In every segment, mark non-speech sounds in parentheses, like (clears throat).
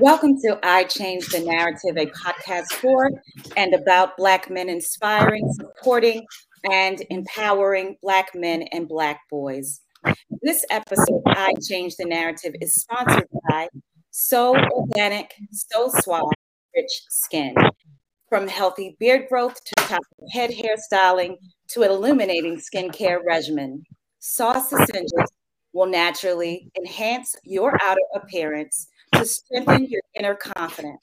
Welcome to I Change the Narrative, a podcast for and about Black men inspiring, supporting, and empowering Black men and Black boys. This episode, I Change the Narrative, is sponsored by So Organic, So Suave, Rich Skin. From healthy beard growth to top head hairstyling to an illuminating skincare regimen, Sauce Essentials will naturally enhance your outer appearance to strengthen your inner confidence.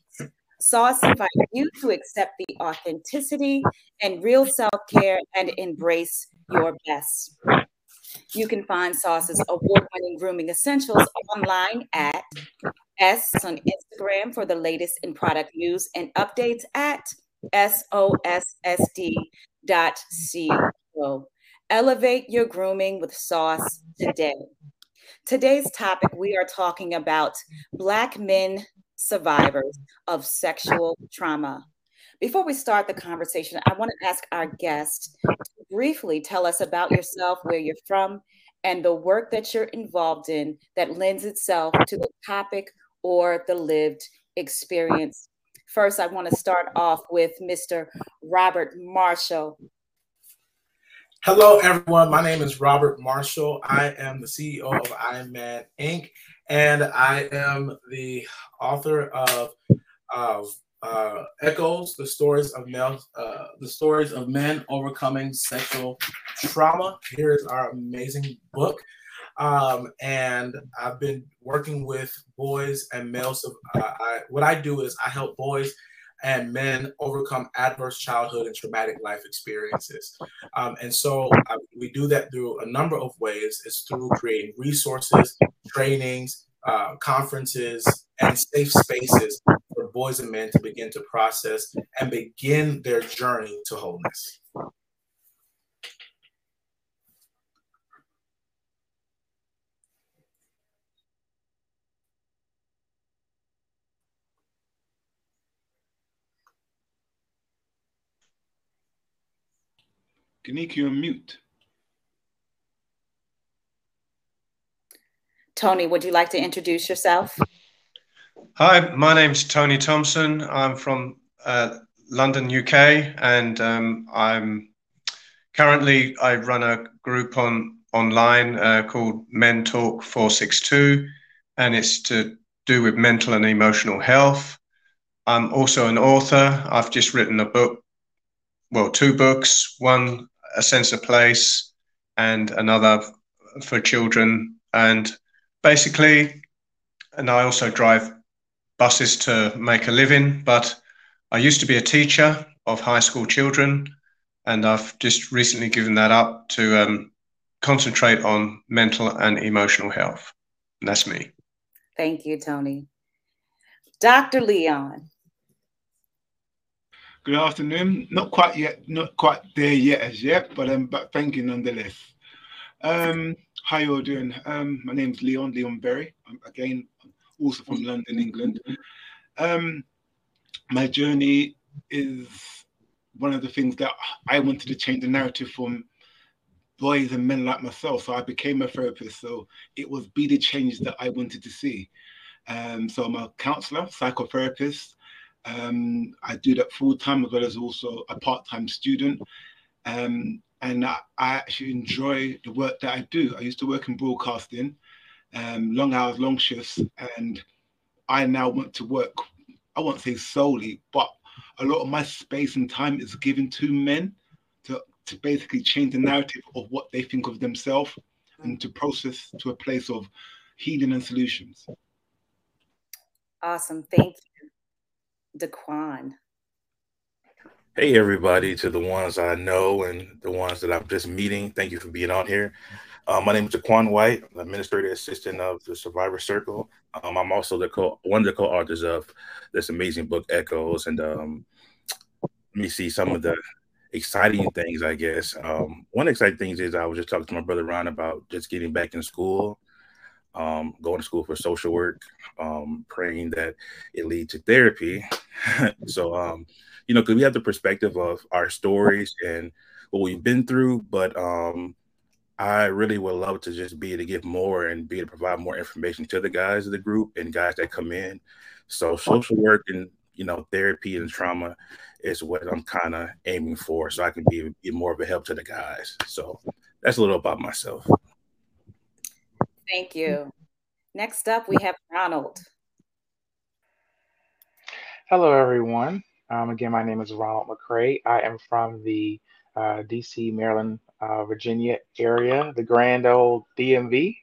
Sauce invites you to accept the authenticity and real self care and embrace your best. You can find Sauce's award winning grooming essentials online at S on Instagram for the latest in product news and updates at sossd.co. Elevate your grooming with Sauce today. Today's topic, we are talking about Black men survivors of sexual trauma. Before we start the conversation, I want to ask our guest to briefly tell us about yourself, where you're from, and the work that you're involved in that lends itself to the topic or the lived experience. First, I want to start off with Mr. Robert Marshall. Hello, everyone. My name is Robert Marshall. I am the CEO of Iron Man Inc., and I am the author of, of uh, Echoes: The Stories of Male, uh, the Stories of Men Overcoming Sexual Trauma. Here is our amazing book, um, and I've been working with boys and males. Uh, I, what I do is I help boys and men overcome adverse childhood and traumatic life experiences. Um, and so uh, we do that through a number of ways. It's through creating resources, trainings, uh, conferences, and safe spaces for boys and men to begin to process and begin their journey to wholeness. Kanika, you're mute. Tony, would you like to introduce yourself? Hi, my name's Tony Thompson. I'm from uh, London, UK, and um, I'm currently I run a group on online uh, called Men Talk 462, and it's to do with mental and emotional health. I'm also an author. I've just written a book, well, two books. One a sense of place and another for children. And basically, and I also drive buses to make a living, but I used to be a teacher of high school children, and I've just recently given that up to um, concentrate on mental and emotional health. And that's me. Thank you, Tony. Dr. Leon. Good afternoon. Not quite yet, not quite there yet as yet, but um, but thank you nonetheless. Um, how you all doing? Um, my name's Leon Leon Berry. I'm again also from London, England. Um, my journey is one of the things that I wanted to change the narrative from boys and men like myself. So I became a therapist. So it was be the change that I wanted to see. Um, so I'm a counselor, psychotherapist, um, I do that full time as well as also a part time student. Um, and I, I, actually enjoy the work that I do. I used to work in broadcasting, um, long hours, long shifts, and I now want to work, I won't say solely, but a lot of my space and time is given to men to, to basically change the narrative of what they think of themselves and to process to a place of healing and solutions. Awesome. Thank you. Daquan. Hey, everybody, to the ones I know and the ones that I'm just meeting. Thank you for being on here. Uh, my name is Daquan White, administrative assistant of the Survivor Circle. Um, I'm also the co one of the co-authors of this amazing book, Echoes. And um, let me see some of the exciting things, I guess. Um, one exciting thing is I was just talking to my brother Ron about just getting back in school um, going to school for social work, um, praying that it leads to therapy. (laughs) so, um, you know, because we have the perspective of our stories and what we've been through, but um, I really would love to just be to give more and be to provide more information to the guys of the group and guys that come in. So social work and you know therapy and trauma is what I'm kind of aiming for, so I can be, be more of a help to the guys. So that's a little about myself. Thank you. Next up, we have Ronald. Hello, everyone. Um, again, my name is Ronald McCray. I am from the uh, DC, Maryland, uh, Virginia area, the grand old DMV.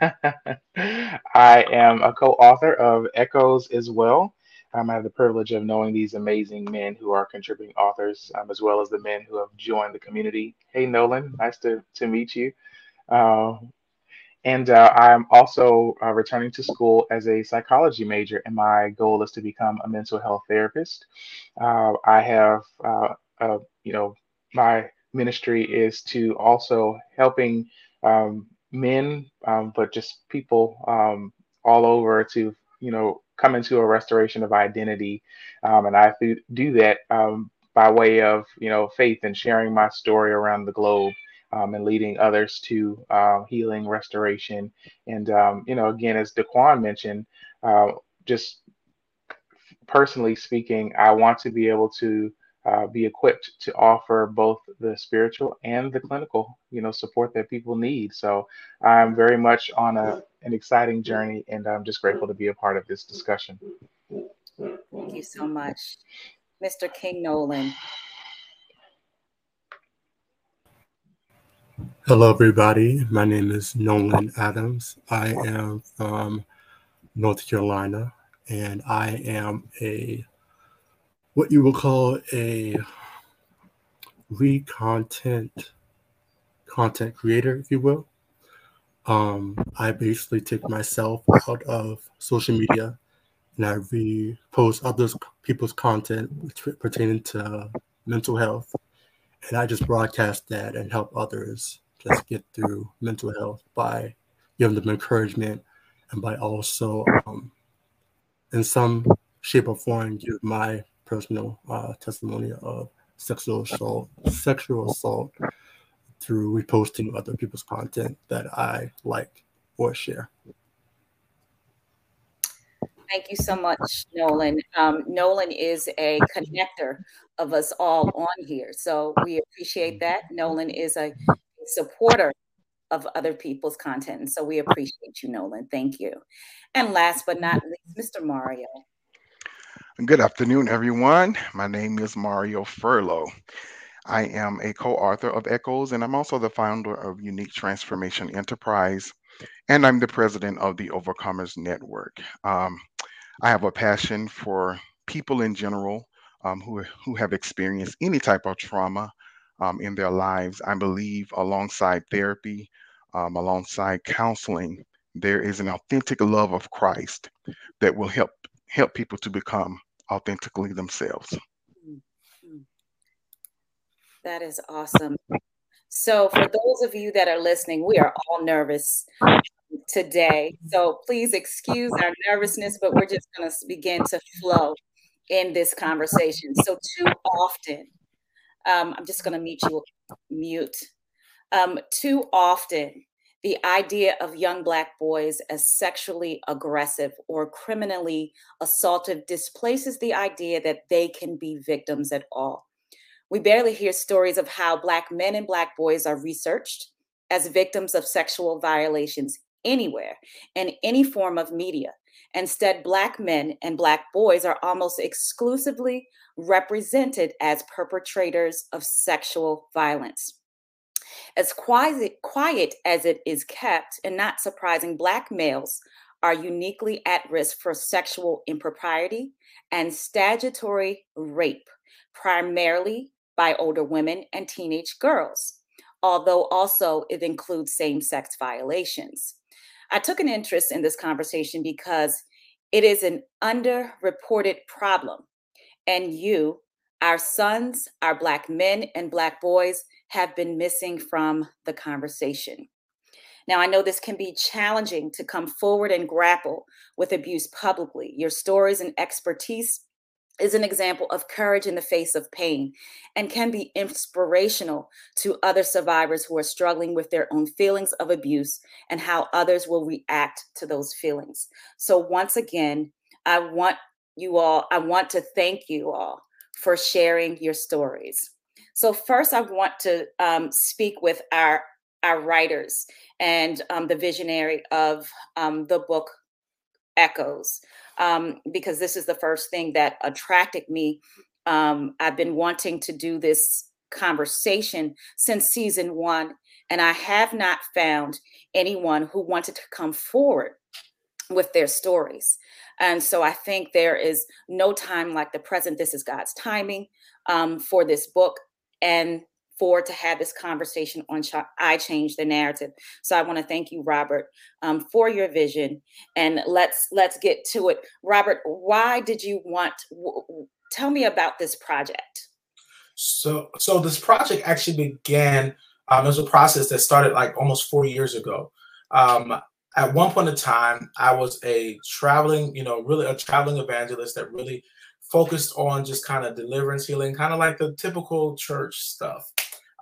(laughs) I am a co author of Echoes as well. Um, I have the privilege of knowing these amazing men who are contributing authors, um, as well as the men who have joined the community. Hey, Nolan, nice to, to meet you. Uh, and uh, I'm also uh, returning to school as a psychology major, and my goal is to become a mental health therapist. Uh, I have, uh, you know, my ministry is to also helping um, men, um, but just people um, all over to, you know, come into a restoration of identity. Um, and I do that um, by way of, you know, faith and sharing my story around the globe um, and leading others to uh, healing, restoration. And, um, you know, again, as Daquan mentioned, uh, just personally speaking, I want to be able to uh, be equipped to offer both the spiritual and the clinical, you know, support that people need. So I'm very much on a, an exciting journey, and I'm just grateful to be a part of this discussion. Thank you so much, Mr. King Nolan. Hello, everybody. My name is Nolan Adams. I am from North Carolina, and I am a what you will call a re-content content creator, if you will. Um, I basically take myself out of social media and I repost other people's content pertaining to mental health, and I just broadcast that and help others just get through mental health by giving them encouragement and by also, um, in some shape or form, give my personal uh, testimony of sexual assault, sexual assault through reposting other people's content that I like or share. Thank you so much, Nolan. Um, Nolan is a connector of us all on here. So we appreciate that. Nolan is a supporter of other people's content. And so we appreciate you, Nolan. Thank you. And last but not least, Mr. Mario. Good afternoon, everyone. My name is Mario Furlow. I am a co author of Echoes, and I'm also the founder of Unique Transformation Enterprise, and I'm the president of the Overcomers Network. Um, I have a passion for people in general um, who, who have experienced any type of trauma um, in their lives. I believe alongside therapy, um, alongside counseling, there is an authentic love of Christ that will help help people to become authentically themselves. Mm-hmm. That is awesome. So, for those of you that are listening, we are all nervous today. So, please excuse our nervousness, but we're just going to begin to flow in this conversation. So, too often, um, I'm just going to mute you, mute. Um, too often, the idea of young Black boys as sexually aggressive or criminally assaultive displaces the idea that they can be victims at all. We barely hear stories of how Black men and Black boys are researched as victims of sexual violations anywhere in any form of media. Instead, Black men and Black boys are almost exclusively represented as perpetrators of sexual violence. As quiet, quiet as it is kept, and not surprising, Black males are uniquely at risk for sexual impropriety and statutory rape, primarily by older women and teenage girls, although also it includes same sex violations. I took an interest in this conversation because it is an underreported problem. And you, our sons, our Black men and Black boys, have been missing from the conversation. Now, I know this can be challenging to come forward and grapple with abuse publicly. Your stories and expertise is an example of courage in the face of pain and can be inspirational to other survivors who are struggling with their own feelings of abuse and how others will react to those feelings. So, once again, I want you all, I want to thank you all for sharing your stories. So, first, I want to um, speak with our our writers and um, the visionary of um, the book Echoes um, because this is the first thing that attracted me. Um, I've been wanting to do this conversation since season one, and I have not found anyone who wanted to come forward with their stories. And so I think there is no time like the present. This is God's timing um, for this book. And for to have this conversation on I Change the Narrative. So I want to thank you, Robert, um, for your vision. And let's let's get to it. Robert, why did you want? W- tell me about this project. So so this project actually began. Um, it was a process that started like almost four years ago. Um, at one point in time, I was a traveling, you know, really a traveling evangelist that really focused on just kind of deliverance, healing, kind of like the typical church stuff.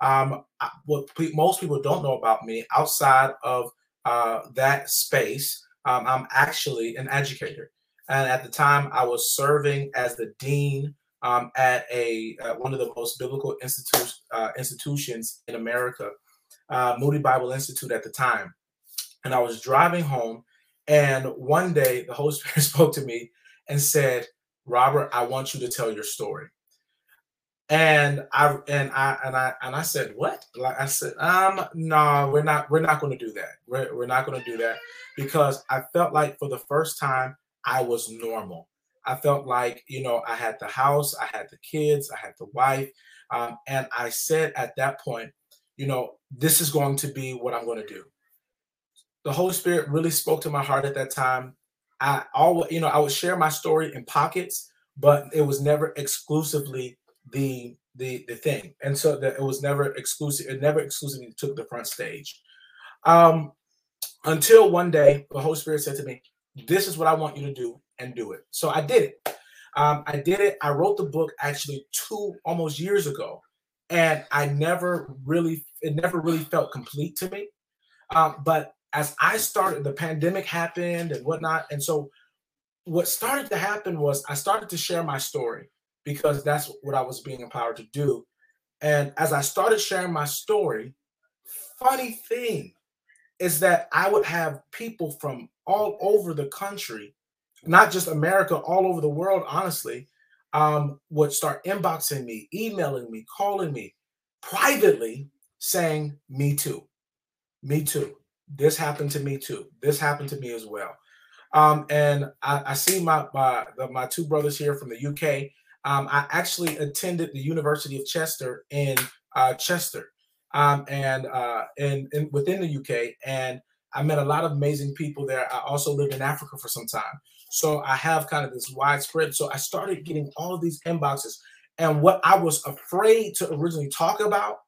Um, what most people don't know about me outside of uh, that space, um, I'm actually an educator. And at the time, I was serving as the dean um, at a uh, one of the most biblical institu- uh, institutions in America, uh, Moody Bible Institute at the time. And I was driving home, and one day the Holy (laughs) Spirit spoke to me and said, "Robert, I want you to tell your story." And I and I and I and I said, "What?" Like I said, "Um, no, we're not. We're not to do that. We're, we're not to do that because I felt like for the first time I was normal. I felt like you know I had the house, I had the kids, I had the wife, um, and I said at that point, you know, this is going to be what I'm going to do. The Holy Spirit really spoke to my heart at that time. I always, you know, I would share my story in pockets, but it was never exclusively the the the thing, and so that it was never exclusive. It never exclusively took the front stage. Um, until one day, the Holy Spirit said to me, "This is what I want you to do, and do it." So I did it. Um, I did it. I wrote the book actually two almost years ago, and I never really it never really felt complete to me. Um, but as I started, the pandemic happened and whatnot, and so what started to happen was I started to share my story because that's what I was being empowered to do. And as I started sharing my story, funny thing is that I would have people from all over the country, not just America, all over the world, honestly, um, would start inboxing me, emailing me, calling me privately saying, Me too. Me too. This happened to me too. This happened to me as well. Um, and I, I see my, my, the, my two brothers here from the UK um, I actually attended the University of Chester in uh, Chester, um, and uh, in, in within the UK, and I met a lot of amazing people there. I also lived in Africa for some time, so I have kind of this widespread. So I started getting all of these inboxes, and what I was afraid to originally talk about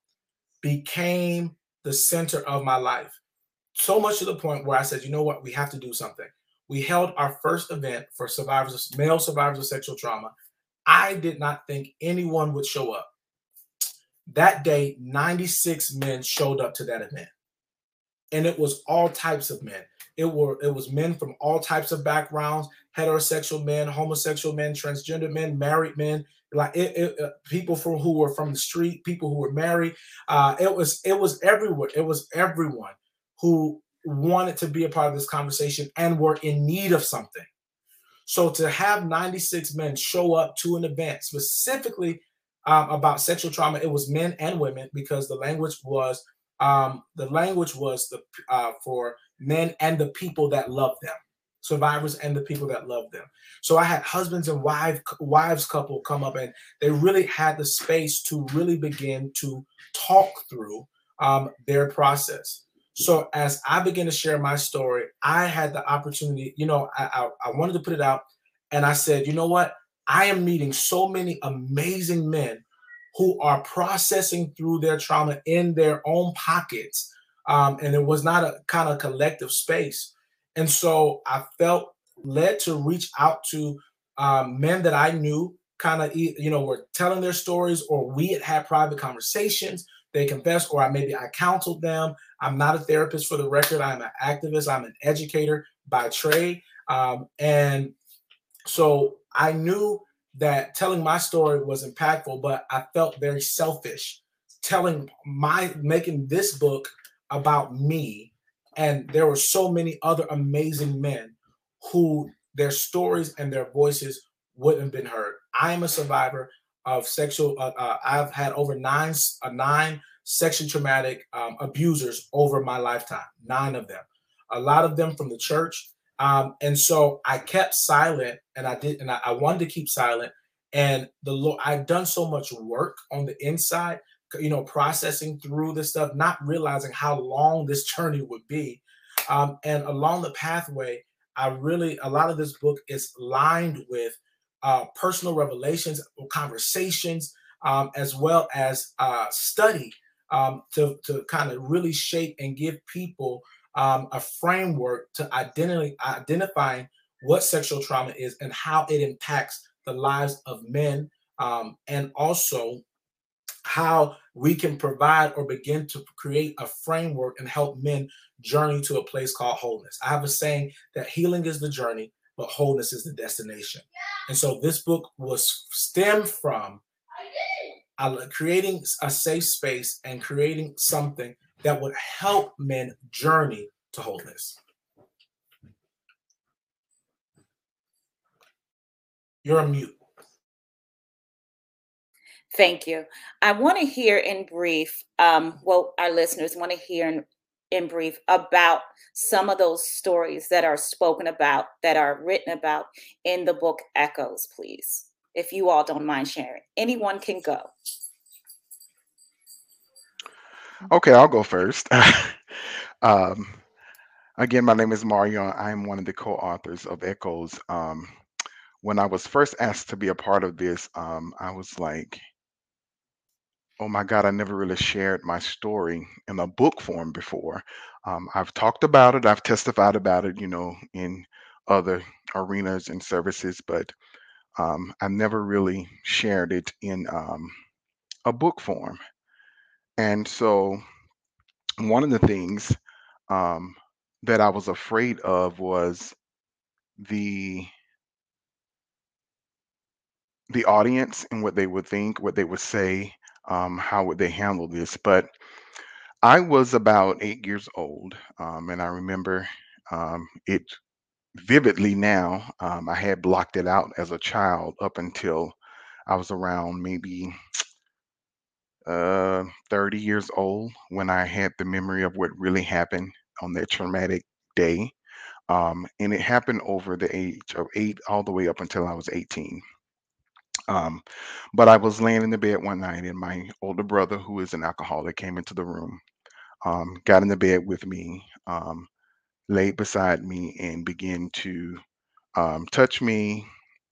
became the center of my life. So much to the point where I said, you know what, we have to do something. We held our first event for survivors male survivors of sexual trauma I did not think anyone would show up. That day, 96 men showed up to that event. And it was all types of men. It were it was men from all types of backgrounds, heterosexual men, homosexual men, transgender men, married men, like it, it, uh, people from who were from the street, people who were married. Uh, it was it was everywhere. It was everyone who wanted to be a part of this conversation and were in need of something. So to have 96 men show up to an event specifically um, about sexual trauma, it was men and women because the language was um, the language was the uh, for men and the people that love them, survivors and the people that love them. So I had husbands and wife wives couple come up and they really had the space to really begin to talk through um, their process. So as I began to share my story, I had the opportunity, you know, I, I, I wanted to put it out and I said, you know what? I am meeting so many amazing men who are processing through their trauma in their own pockets. Um, and it was not a kind of collective space. And so I felt led to reach out to um, men that I knew kind of you know were telling their stories or we had had private conversations they confessed or I maybe I counseled them I'm not a therapist for the record I'm an activist I'm an educator by trade um, and so I knew that telling my story was impactful but I felt very selfish telling my making this book about me and there were so many other amazing men who their stories and their voices wouldn't have been heard. I am a survivor of sexual. Uh, uh, I've had over nine uh, nine sexually traumatic um, abusers over my lifetime. Nine of them. A lot of them from the church. Um, and so I kept silent, and I did, and I, I wanted to keep silent. And the Lord, I've done so much work on the inside, you know, processing through this stuff, not realizing how long this journey would be. Um, and along the pathway, I really, a lot of this book is lined with uh, personal revelations, conversations, um, as well as uh, study um, to, to kind of really shape and give people um, a framework to identify, identifying what sexual trauma is and how it impacts the lives of men, um, and also how we can provide or begin to create a framework and help men journey to a place called wholeness. I have a saying that healing is the journey, but wholeness is the destination. And so this book was stemmed from creating a safe space and creating something that would help men journey to wholeness. You're a mute. Thank you. I want to hear in brief, um, well, our listeners want to hear in, in brief about some of those stories that are spoken about, that are written about in the book Echoes, please. If you all don't mind sharing, anyone can go. Okay, I'll go first. (laughs) um, again, my name is Mario. I'm one of the co-authors of Echoes. Um, when I was first asked to be a part of this, um, I was like, oh my God, I never really shared my story in a book form before. Um, I've talked about it, I've testified about it, you know, in other arenas and services, but um, I never really shared it in um, a book form. And so, one of the things um, that I was afraid of was the the audience and what they would think, what they would say, um, how would they handle this? But I was about eight years old, um, and I remember um, it vividly now. Um, I had blocked it out as a child up until I was around maybe uh, 30 years old when I had the memory of what really happened on that traumatic day. Um, and it happened over the age of eight all the way up until I was 18. Um, but I was laying in the bed one night, and my older brother, who is an alcoholic, came into the room, um, got in the bed with me, um, laid beside me, and began to um, touch me,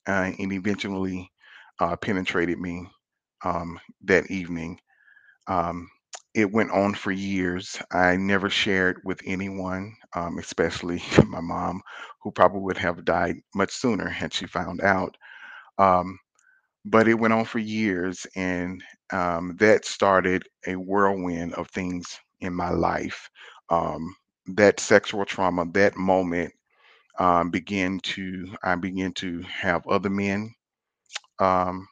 uh, and eventually uh, penetrated me um, that evening. Um, it went on for years. I never shared with anyone, um, especially (laughs) my mom, who probably would have died much sooner had she found out. Um, but it went on for years and um, that started a whirlwind of things in my life um, that sexual trauma that moment um, to i began to have other men um,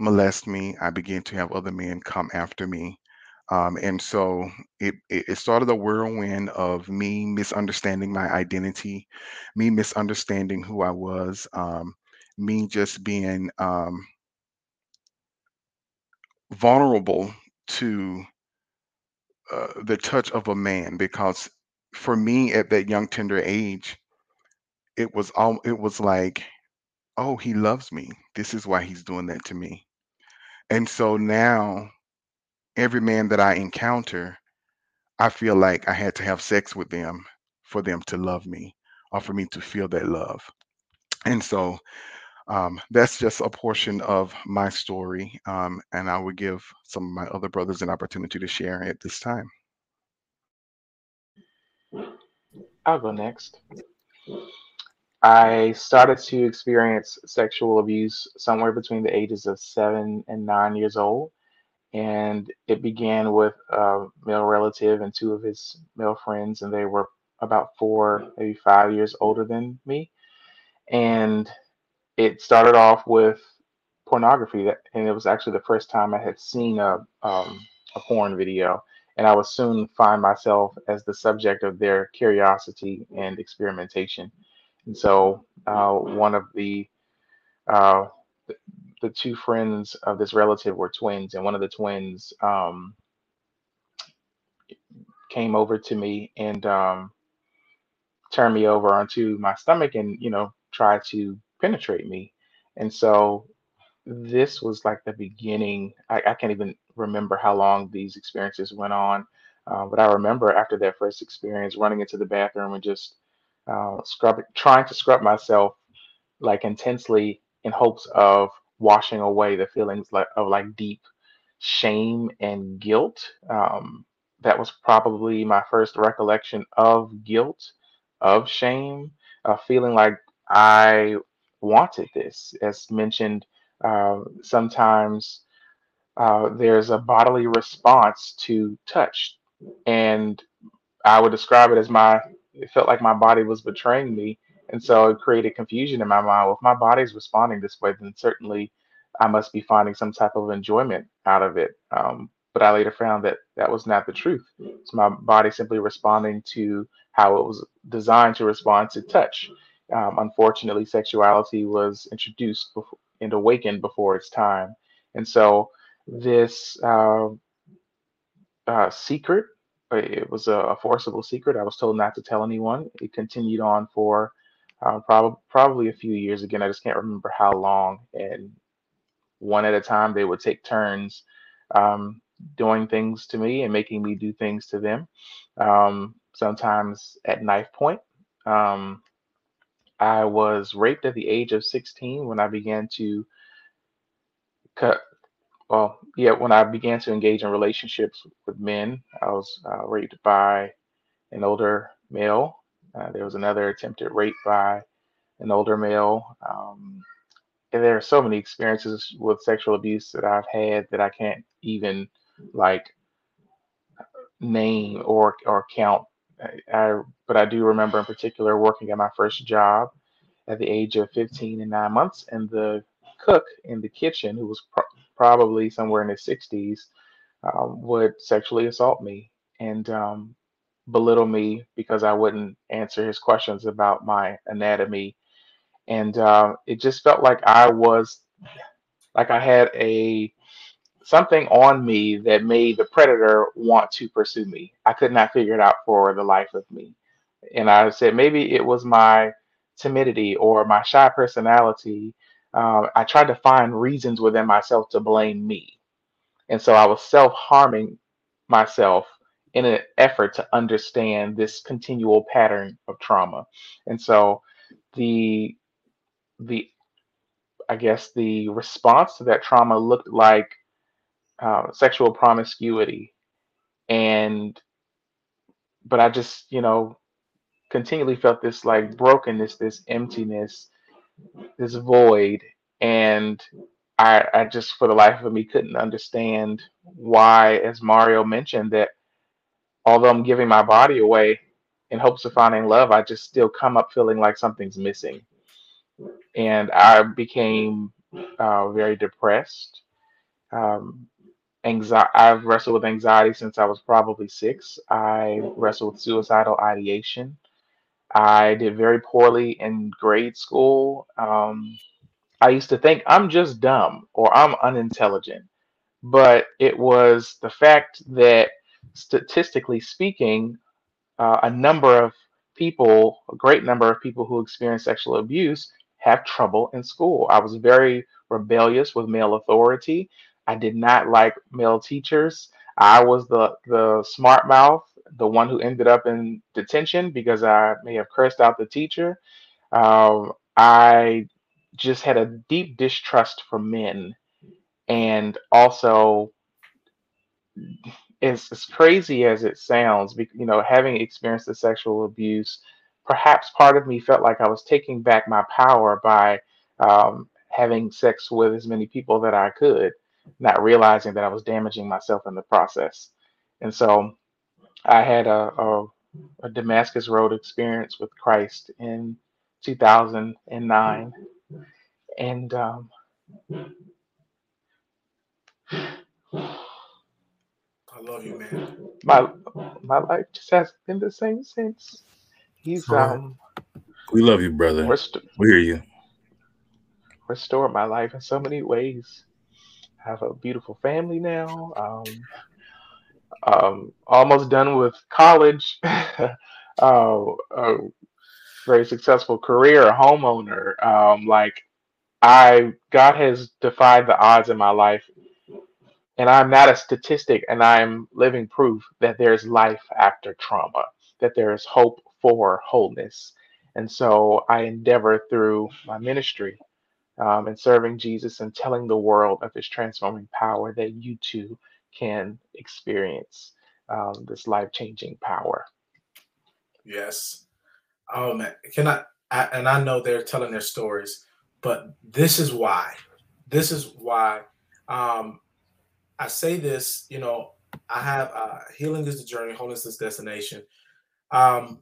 molest me. I began to have other men come after me. Um, and so it, it it started a whirlwind of me misunderstanding my identity me misunderstanding who i was um, me just being um, vulnerable to uh, the touch of a man because for me at that young tender age it was all it was like oh he loves me. This is why he's doing that to me. And so now every man that i encounter i feel like i had to have sex with them for them to love me or for me to feel that love. And so um, that's just a portion of my story, um, and I would give some of my other brothers an opportunity to share at this time. I'll go next. I started to experience sexual abuse somewhere between the ages of seven and nine years old. And it began with a male relative and two of his male friends, and they were about four, maybe five years older than me. And it started off with pornography, that, and it was actually the first time I had seen a um, a porn video, and I would soon find myself as the subject of their curiosity and experimentation. And so, uh, one of the uh, the two friends of this relative were twins, and one of the twins um, came over to me and um, turned me over onto my stomach, and you know, tried to penetrate me. And so this was like the beginning. I, I can't even remember how long these experiences went on, uh, but I remember after that first experience running into the bathroom and just uh, scrubbing, trying to scrub myself like intensely in hopes of washing away the feelings like, of like deep shame and guilt. Um, that was probably my first recollection of guilt, of shame, of feeling like I wanted this. As mentioned, uh, sometimes uh, there's a bodily response to touch, and I would describe it as my. It felt like my body was betraying me, and so it created confusion in my mind. Well, if my body's responding this way, then certainly I must be finding some type of enjoyment out of it. Um, but I later found that that was not the truth. It's my body simply responding to how it was designed to respond to touch. Um, unfortunately, sexuality was introduced before, and awakened before its time. And so this uh, uh, secret, it was a, a, forcible secret. I was told not to tell anyone. It continued on for uh, prob- probably a few years. Again, I just can't remember how long. And one at a time, they would take turns um, doing things to me and making me do things to them. Um, sometimes at knife point. Um, I was raped at the age of 16 when I began to cut. Well, yeah, when I began to engage in relationships with men, I was uh, raped by an older male. Uh, there was another attempted rape by an older male. Um, and there are so many experiences with sexual abuse that I've had that I can't even like name or or count I, but I do remember in particular working at my first job at the age of 15 and nine months, and the cook in the kitchen, who was pro- probably somewhere in his 60s, um, would sexually assault me and um, belittle me because I wouldn't answer his questions about my anatomy. And uh, it just felt like I was, like I had a something on me that made the predator want to pursue me. I could not figure it out for the life of me. And I said maybe it was my timidity or my shy personality. Uh, I tried to find reasons within myself to blame me. And so I was self harming myself in an effort to understand this continual pattern of trauma. And so the the I guess the response to that trauma looked like uh, sexual promiscuity and but i just you know continually felt this like brokenness this emptiness this void and i i just for the life of me couldn't understand why as mario mentioned that although i'm giving my body away in hopes of finding love i just still come up feeling like something's missing and i became uh, very depressed um, anxiety I've wrestled with anxiety since I was probably six. I wrestled with suicidal ideation. I did very poorly in grade school. Um, I used to think I'm just dumb or I'm unintelligent, but it was the fact that statistically speaking, uh, a number of people, a great number of people who experience sexual abuse have trouble in school. I was very rebellious with male authority. I did not like male teachers. I was the the smart mouth, the one who ended up in detention because I may have cursed out the teacher. Um, I just had a deep distrust for men, and also, as, as crazy as it sounds, you know, having experienced the sexual abuse perhaps part of me felt like I was taking back my power by um, having sex with as many people that I could, not realizing that I was damaging myself in the process. And so I had a, a, a Damascus Road experience with Christ in 2009. And um, I love you, man. My my life just hasn't been the same since. He's um We love you, brother. rest- We hear you. restored my life in so many ways. I have a beautiful family now. Um, um, almost done with college. (laughs) uh, a very successful career, a homeowner. Um, like I, God has defied the odds in my life, and I'm not a statistic, and I'm living proof that there's life after trauma, that there is hope for wholeness. And so I endeavor through my ministry um, and serving Jesus and telling the world of his transforming power that you too can experience um, this life changing power. Yes. Oh man, can I, I? And I know they're telling their stories, but this is why. This is why. Um, I say this. You know, I have uh, healing is the journey, wholeness is destination. Um,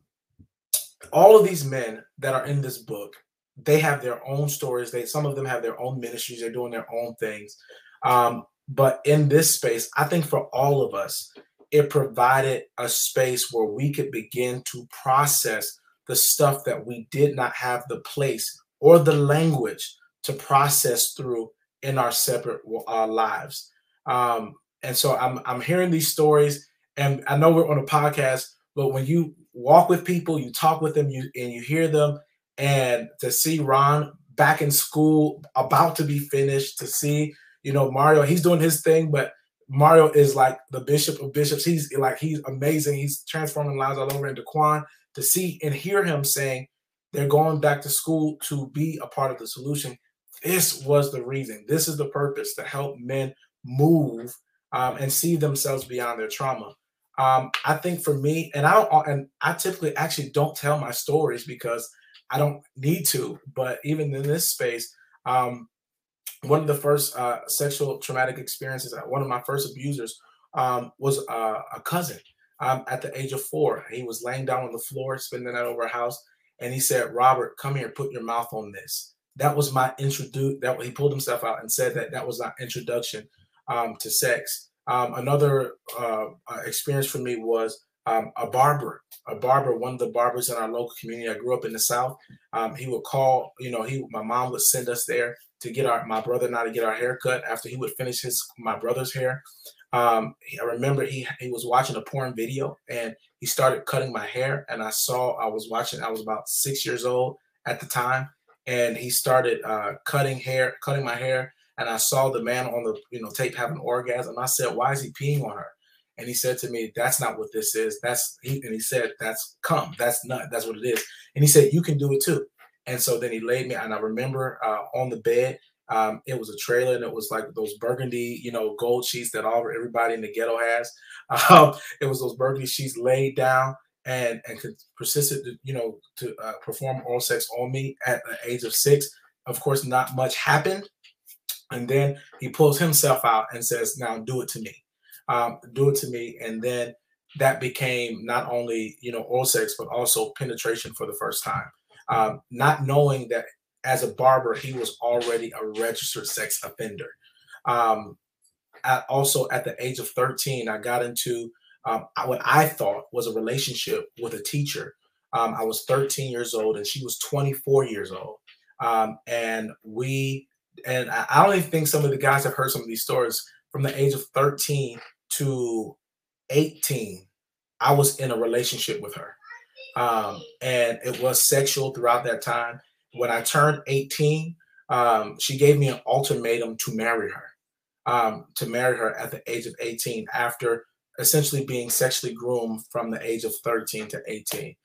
all of these men that are in this book, they have their own stories. They some of them have their own ministries. They're doing their own things. Um, but in this space, I think for all of us, it provided a space where we could begin to process the stuff that we did not have the place or the language to process through in our separate uh, lives. Um, and so I'm I'm hearing these stories, and I know we're on a podcast, but when you walk with people, you talk with them, you and you hear them, and to see Ron back in school, about to be finished, to see you know Mario, he's doing his thing, but Mario is like the bishop of bishops. He's like he's amazing. He's transforming lives all over. And Daquan to see and hear him saying they're going back to school to be a part of the solution. This was the reason. This is the purpose to help men move um, and see themselves beyond their trauma. Um, I think for me, and I don't, and I typically actually don't tell my stories because I don't need to. But even in this space, um, one of the first uh, sexual traumatic experiences, uh, one of my first abusers um, was uh, a cousin um, at the age of four. He was laying down on the floor, spending the night over a house, and he said, "Robert, come here, put your mouth on this." That was my introduce. That he pulled himself out and said that that was my introduction um, to sex. Um, another uh, uh, experience for me was um, a barber, a barber, one of the barbers in our local community. I grew up in the South. Um, he would call, you know, he my mom would send us there to get our my brother and I to get our hair cut after he would finish his my brother's hair. Um, I remember he he was watching a porn video and he started cutting my hair, and I saw I was watching. I was about six years old at the time, and he started uh, cutting hair, cutting my hair, and I saw the man on the you know tape having an orgasm. I said, "Why is he peeing on her?" And he said to me, "That's not what this is. That's he." And he said, "That's come. That's not. That's what it is." And he said, "You can do it too." And so then he laid me, and I remember uh, on the bed, um, it was a trailer, and it was like those burgundy, you know, gold sheets that all everybody in the ghetto has. (laughs) Um, it was those burgundy sheets laid down, and and persisted, to, you know, to uh, perform oral sex on me at the age of six. Of course, not much happened, and then he pulls himself out and says, "Now do it to me, um, do it to me," and then that became not only you know oral sex but also penetration for the first time um, not knowing that as a barber he was already a registered sex offender. Um, at, also, at the age of 13, I got into um, what I thought was a relationship with a teacher. Um, I was 13 years old and she was 24 years old. Um, and we, and I, I don't even think some of the guys have heard some of these stories from the age of 13 to 18. I was in a relationship with her. Um, and it was sexual throughout that time. When I turned 18, um, she gave me an ultimatum to marry her, um, to marry her at the age of 18 after essentially being sexually groomed from the age of 13 to 18.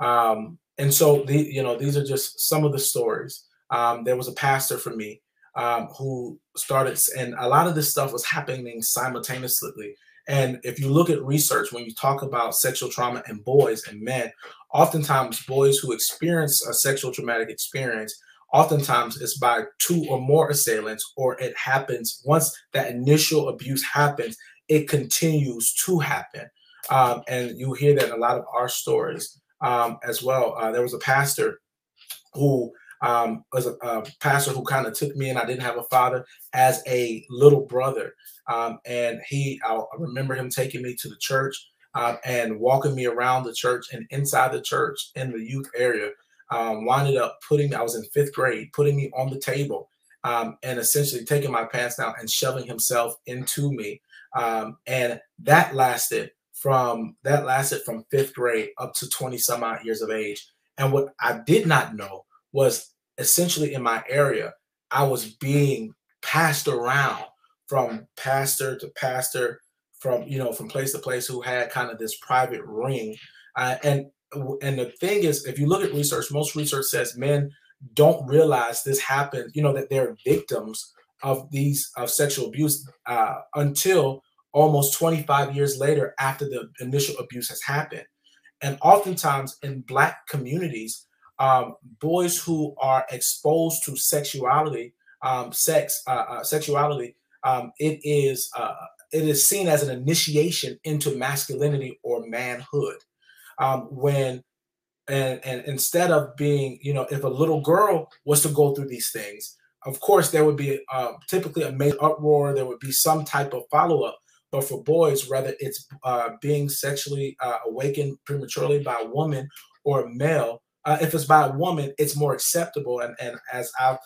Um, and so, the, you know, these are just some of the stories. Um, there was a pastor for me um, who started, and a lot of this stuff was happening simultaneously. And if you look at research, when you talk about sexual trauma in boys and men, oftentimes boys who experience a sexual traumatic experience, oftentimes it's by two or more assailants, or it happens once that initial abuse happens, it continues to happen. Um, and you hear that in a lot of our stories um, as well. Uh, there was a pastor who um, was a, a pastor who kind of took me and I didn't have a father as a little brother. Um, and he, I remember him taking me to the church uh, and walking me around the church and inside the church in the youth area. Um, winded up putting, I was in fifth grade, putting me on the table um, and essentially taking my pants down and shoving himself into me. Um, and that lasted from that lasted from fifth grade up to 20 some odd years of age. And what I did not know was essentially in my area, I was being passed around from pastor to pastor, from you know from place to place, who had kind of this private ring. Uh, and and the thing is, if you look at research, most research says men don't realize this happens. You know that they're victims of these of sexual abuse uh, until almost 25 years later after the initial abuse has happened. And oftentimes in black communities, um, boys who are exposed to sexuality, um, sex, uh, uh, sexuality, um, it is uh, it is seen as an initiation into masculinity or manhood. Um, when and and instead of being, you know, if a little girl was to go through these things, of course there would be uh, typically a major uproar. There would be some type of follow up. But for boys, whether it's uh, being sexually uh, awakened prematurely by a woman or a male, uh, if it's by a woman, it's more acceptable. And, and as I've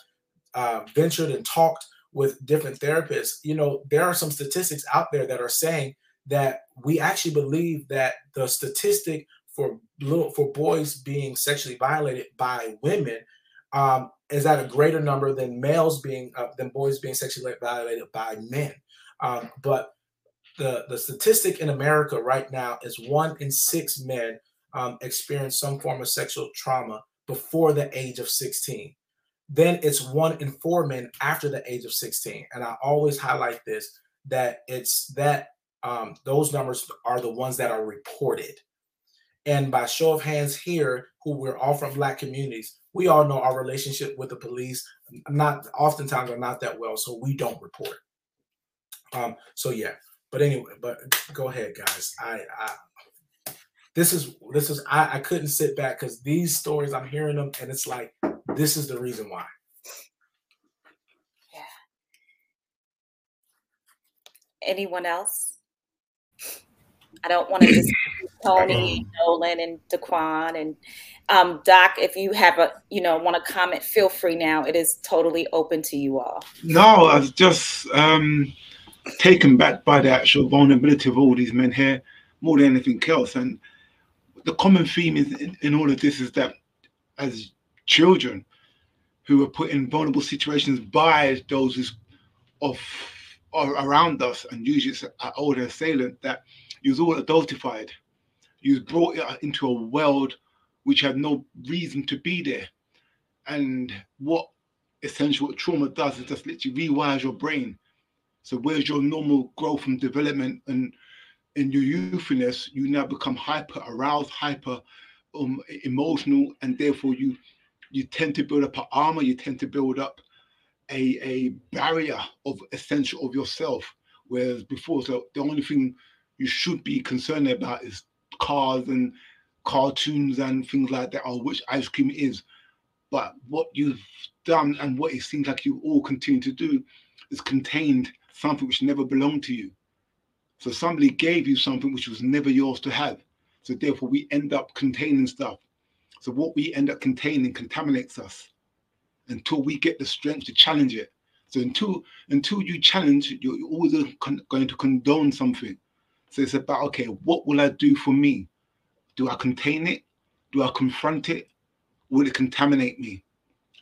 uh, ventured and talked with different therapists, you know, there are some statistics out there that are saying that we actually believe that the statistic for little for boys being sexually violated by women um, is at a greater number than males being uh, than boys being sexually violated by men. Um, but the the statistic in America right now is one in six men um, experience some form of sexual trauma before the age of 16. Then it's one in four men after the age of 16. And I always highlight this that it's that um, those numbers are the ones that are reported. And by show of hands here, who we're all from Black communities, we all know our relationship with the police, not oftentimes are not that well, so we don't report. Um, so yeah, but anyway, but go ahead, guys. I, I this is this is I, I couldn't sit back because these stories I'm hearing them and it's like this is the reason why. Yeah. Anyone else? I don't want to just (coughs) Tony, Nolan, and Daquan and um, Doc. If you have a you know want to comment, feel free now. It is totally open to you all. No, I was just um, taken back by the actual vulnerability of all these men here more than anything else, and the common theme is in, in all of this is that as children who are put in vulnerable situations by those of or around us, and usually it's an older assailant, that you was all adultified. You was brought uh, into a world which had no reason to be there. And what essentially what trauma does is just literally rewires your brain. So where's your normal growth and development and in your youthfulness, you now become hyper aroused, hyper um, emotional, and therefore you you tend to build up an armor. You tend to build up a a barrier of essential of yourself. Whereas before, so the only thing you should be concerned about is cars and cartoons and things like that, or which ice cream is. But what you've done and what it seems like you all continue to do is contained something which never belonged to you. So somebody gave you something which was never yours to have. So therefore, we end up containing stuff. So what we end up containing contaminates us until we get the strength to challenge it. So until until you challenge, you're always going to condone something. So it's about okay, what will I do for me? Do I contain it? Do I confront it? Will it contaminate me?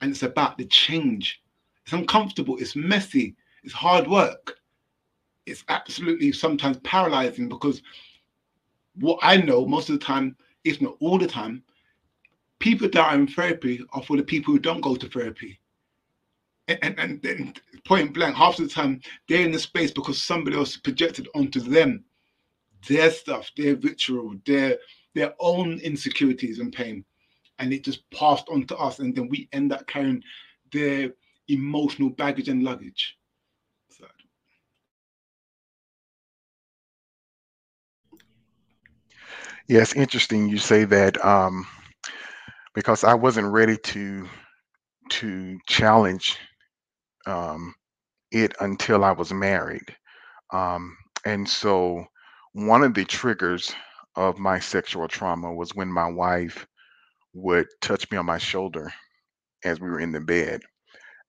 And it's about the change. It's uncomfortable. It's messy. It's hard work it's absolutely sometimes paralyzing because what I know most of the time, if not all the time, people that are in therapy are for the people who don't go to therapy. And, and, and point blank, half the time they're in the space because somebody else projected onto them their stuff, their ritual, their their own insecurities and pain, and it just passed on to us, and then we end up carrying their emotional baggage and luggage. Yes, interesting. You say that um, because I wasn't ready to to challenge um, it until I was married, um, and so one of the triggers of my sexual trauma was when my wife would touch me on my shoulder as we were in the bed.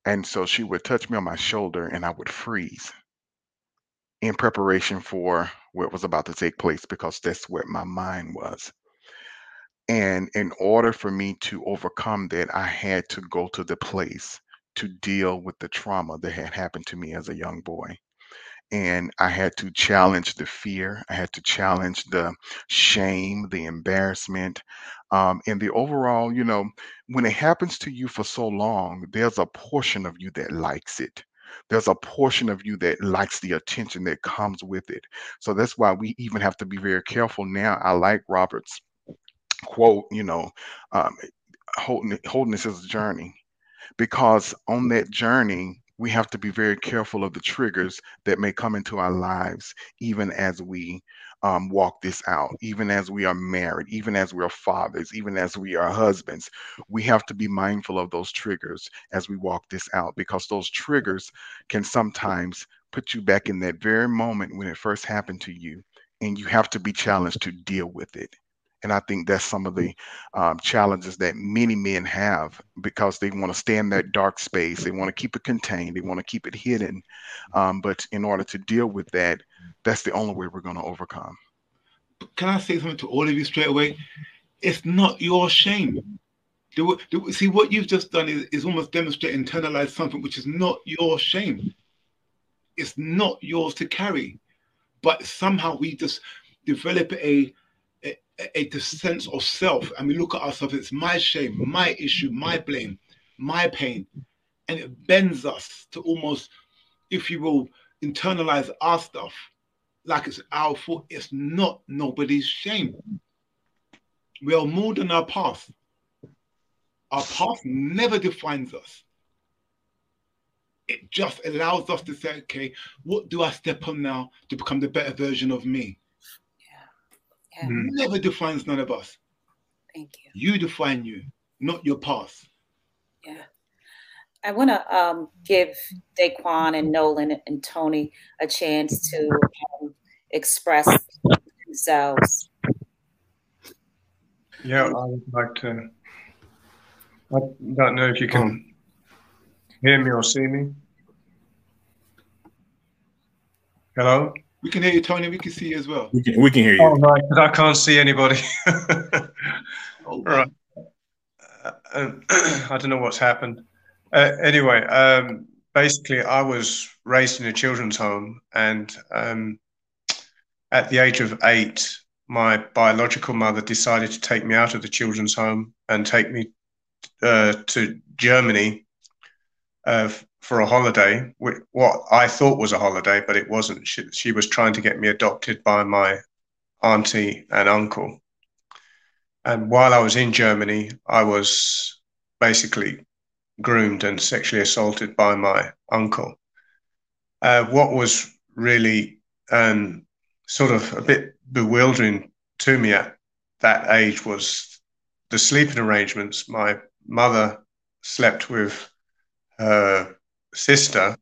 And so she would touch me on my shoulder and I would freeze in preparation for what was about to take place because that's where my mind was. And in order for me to overcome that, I had to go to the place to deal with the trauma that had happened to me as a young boy and I had to challenge the fear. I had to challenge the shame, the embarrassment, um, and the overall. You know, when it happens to you for so long, there's a portion of you that likes it. There's a portion of you that likes the attention that comes with it. So that's why we even have to be very careful now. I like Robert's quote. You know, um, holding holding this as a journey, because on that journey we have to be very careful of the triggers that may come into our lives, even as we um, walk this out, even as we are married, even as we are fathers, even as we are husbands. We have to be mindful of those triggers as we walk this out because those triggers can sometimes put you back in that very moment when it first happened to you, and you have to be challenged to deal with it. And I think that's some of the um, challenges that many men have because they want to stay in that dark space. They want to keep it contained. They want to keep it hidden. Um, but in order to deal with that, that's the only way we're going to overcome. Can I say something to all of you straight away? It's not your shame. See, what you've just done is, is almost demonstrate, internalize something which is not your shame. It's not yours to carry. But somehow we just develop a a, a sense of self and we look at ourselves, it's my shame, my issue, my blame, my pain. And it bends us to almost, if you will, internalize our stuff like it's our fault. It's not nobody's shame. We are more than our past. Our past never defines us. It just allows us to say, okay, what do I step on now to become the better version of me? Yeah. Never defines none of us. Thank you. You define you, not your past. Yeah. I want to um, give Daquan and Nolan and Tony a chance to um, express themselves. Yeah, I would like to. I don't know if you can hear me or see me. Hello? We can hear you, Tony. We can see you as well. We can, we can hear you. Oh, right, because I can't see anybody. (laughs) oh, right. Uh, (clears throat) I don't know what's happened. Uh, anyway, um, basically, I was raised in a children's home, and um, at the age of eight, my biological mother decided to take me out of the children's home and take me uh, to Germany uh, for a holiday, what I thought was a holiday, but it wasn't. She, she was trying to get me adopted by my auntie and uncle. And while I was in Germany, I was basically groomed and sexually assaulted by my uncle. Uh, what was really um, sort of a bit bewildering to me at that age was the sleeping arrangements. My mother slept with her sister,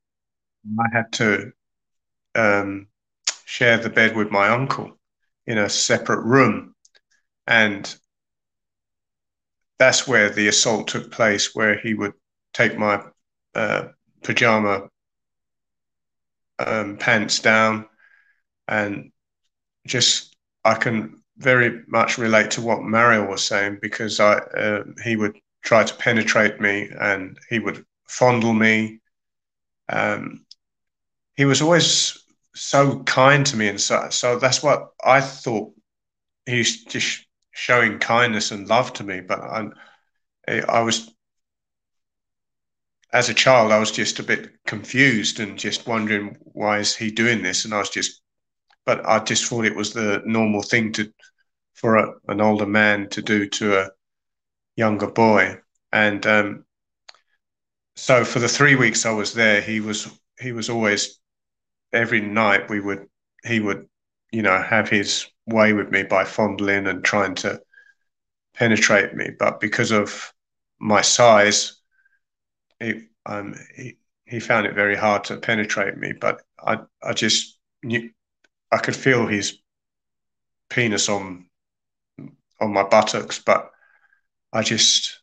I had to um, share the bed with my uncle in a separate room. And that's where the assault took place, where he would take my uh, pajama um, pants down and just, I can very much relate to what Mario was saying because I, uh, he would try to penetrate me and he would fondle me um, he was always so kind to me, and so so that's what I thought. He's just showing kindness and love to me, but I, I was as a child, I was just a bit confused and just wondering why is he doing this, and I was just but I just thought it was the normal thing to for a, an older man to do to a younger boy. And um, so for the three weeks I was there, he was he was always every night we would he would you know have his way with me by fondling and trying to penetrate me. But because of my size, he, um, he, he found it very hard to penetrate me. But I, I just knew, I could feel his penis on on my buttocks, but I just